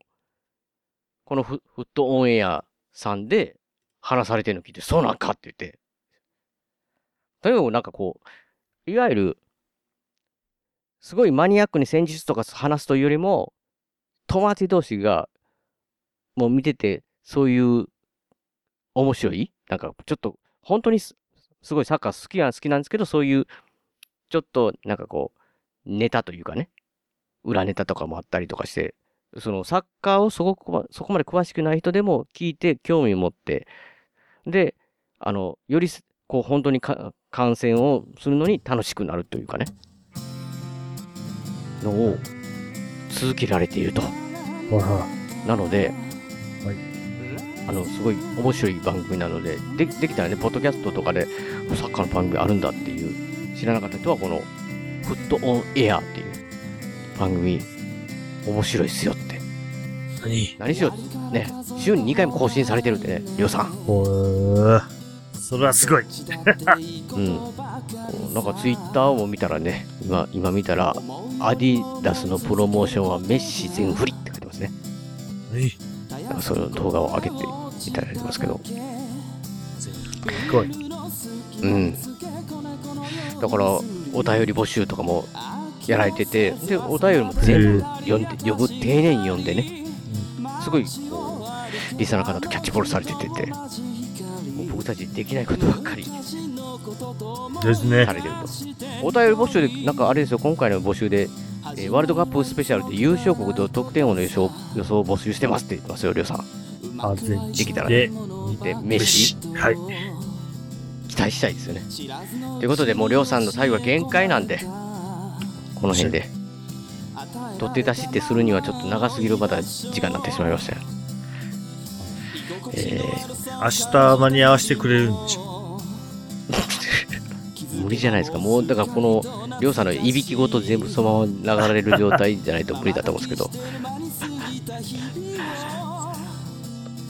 このフフットオンエアさんで話されてるの聞いて、そうなんかって言って。とにかくなんかこう、いわゆる、すごいマニアックに戦術とか話すというよりも、友達同士が、もう見てて、そういう面白いなんかちょっと、本当にすごいサッカー好きは好きなんですけど、そういう、ちょっとなんかこう、ネタというかね、裏ネタとかもあったりとかして、そのサッカーをそこまそこまで詳しくない人でも聞いて興味を持って、で、あの、よりこう本当にか観戦をするのに楽しくなるというかね、のを続けられていると。はなので、はいあの、すごい面白い番組なので、でできたらね、ポッドキャストとかで、サッカーの番組あるんだっていう、知らなかった人は、この、フットオンエアっていう番組、面白いっすよって。何？しろ、ね、週に2回も更新されてるんでね、りょうさん。それはすごい。うん。なんかツイッターも見たらね、今、今見たら、アディダスのプロモーションはメッシ全振りって書いてますね。えなんかその動画を上げていただいてますけど。すごい。うん。だから、お便り募集とかもやられてて、で、お便りも全部読んで、呼ぶ、丁寧に読んでね、すごい、こう、リスナーの方とキャッチボールされててて、たちできないことばっかりですねさ。れてると。お便り募集で、なんかあれですよ、今回の募集で、えーワールドカップスペシャルで優勝国と得点王の予想予想を募集してますって言ってますよ、りょうさん。アルゼンチンできたらで、で、メッシ、はい。期待したいですよね。ということで、もうりょうさんの最後は限界なんで、この辺で。取って出しってするにはちょっと長すぎるまだ時間になってしまいましたよ。え明日間に合わせてくれるんでしょー、無理じゃないですか。もう、だからこの、りょうさんのいびきごと全部そのまま流れる状態じゃないと無理だと思うんですけど。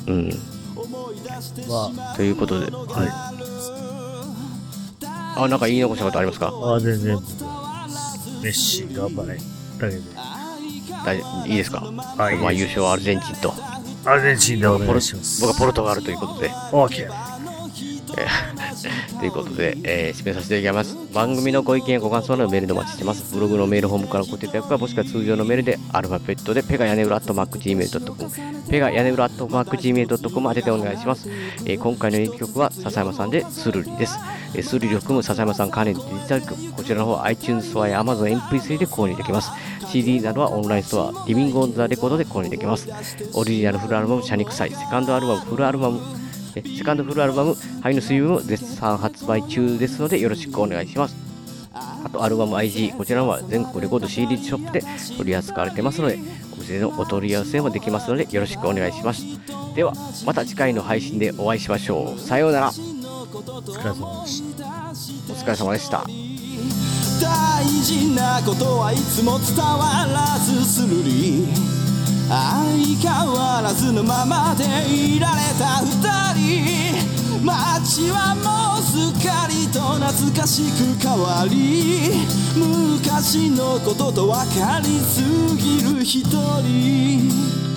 うん。まということで、あ、はい。あ、なんか言い残したことありますか？あ、全然、メッシ頑張れ。だけで、大いいですか？はいまあ優勝はアルゼンチンと、アルゼンチンでお願ポルいします。僕はポルトガルということで、オーケー。ということで、えー締めさせていただきます。番組のご意見やご感想のメールでお待ちしてます。ブログのメールホームから送っていただくか、もしくは通常のメールでアルファベットでペガ屋根裏アットマーク Gmail.com、ペガ屋根裏アットマーク Gmail.com 当ててお願いします。えー今回の演曲は笹山さんでスルリです。えースルリを含む笹山さん関連デジタル曲、こちらの方 iTunes ストアや Amazon MP3 で購入できます。CD などはオンラインストア、リビングオンザレコードで購入できます。オリジナルフルアルバム、シャニクサイ、セカンドアルバム、フルアルバム、えセカンドフルアルバム「ハイの水分」も絶賛発売中ですのでよろしくお願いします。あとアルバム IG こちらは全国レコード CD ショップで取り扱われてますのでお店でのお取り合わせもできますのでよろしくお願いします。ではまた次回の配信でお会いしましょう。さようなら。お疲れ様でした。お疲れ様でした大事なことはいつも伝わらずするり相変わらずのままでいられた二人街はもうすっかりと懐かしく変わり昔のことと分かりすぎる一人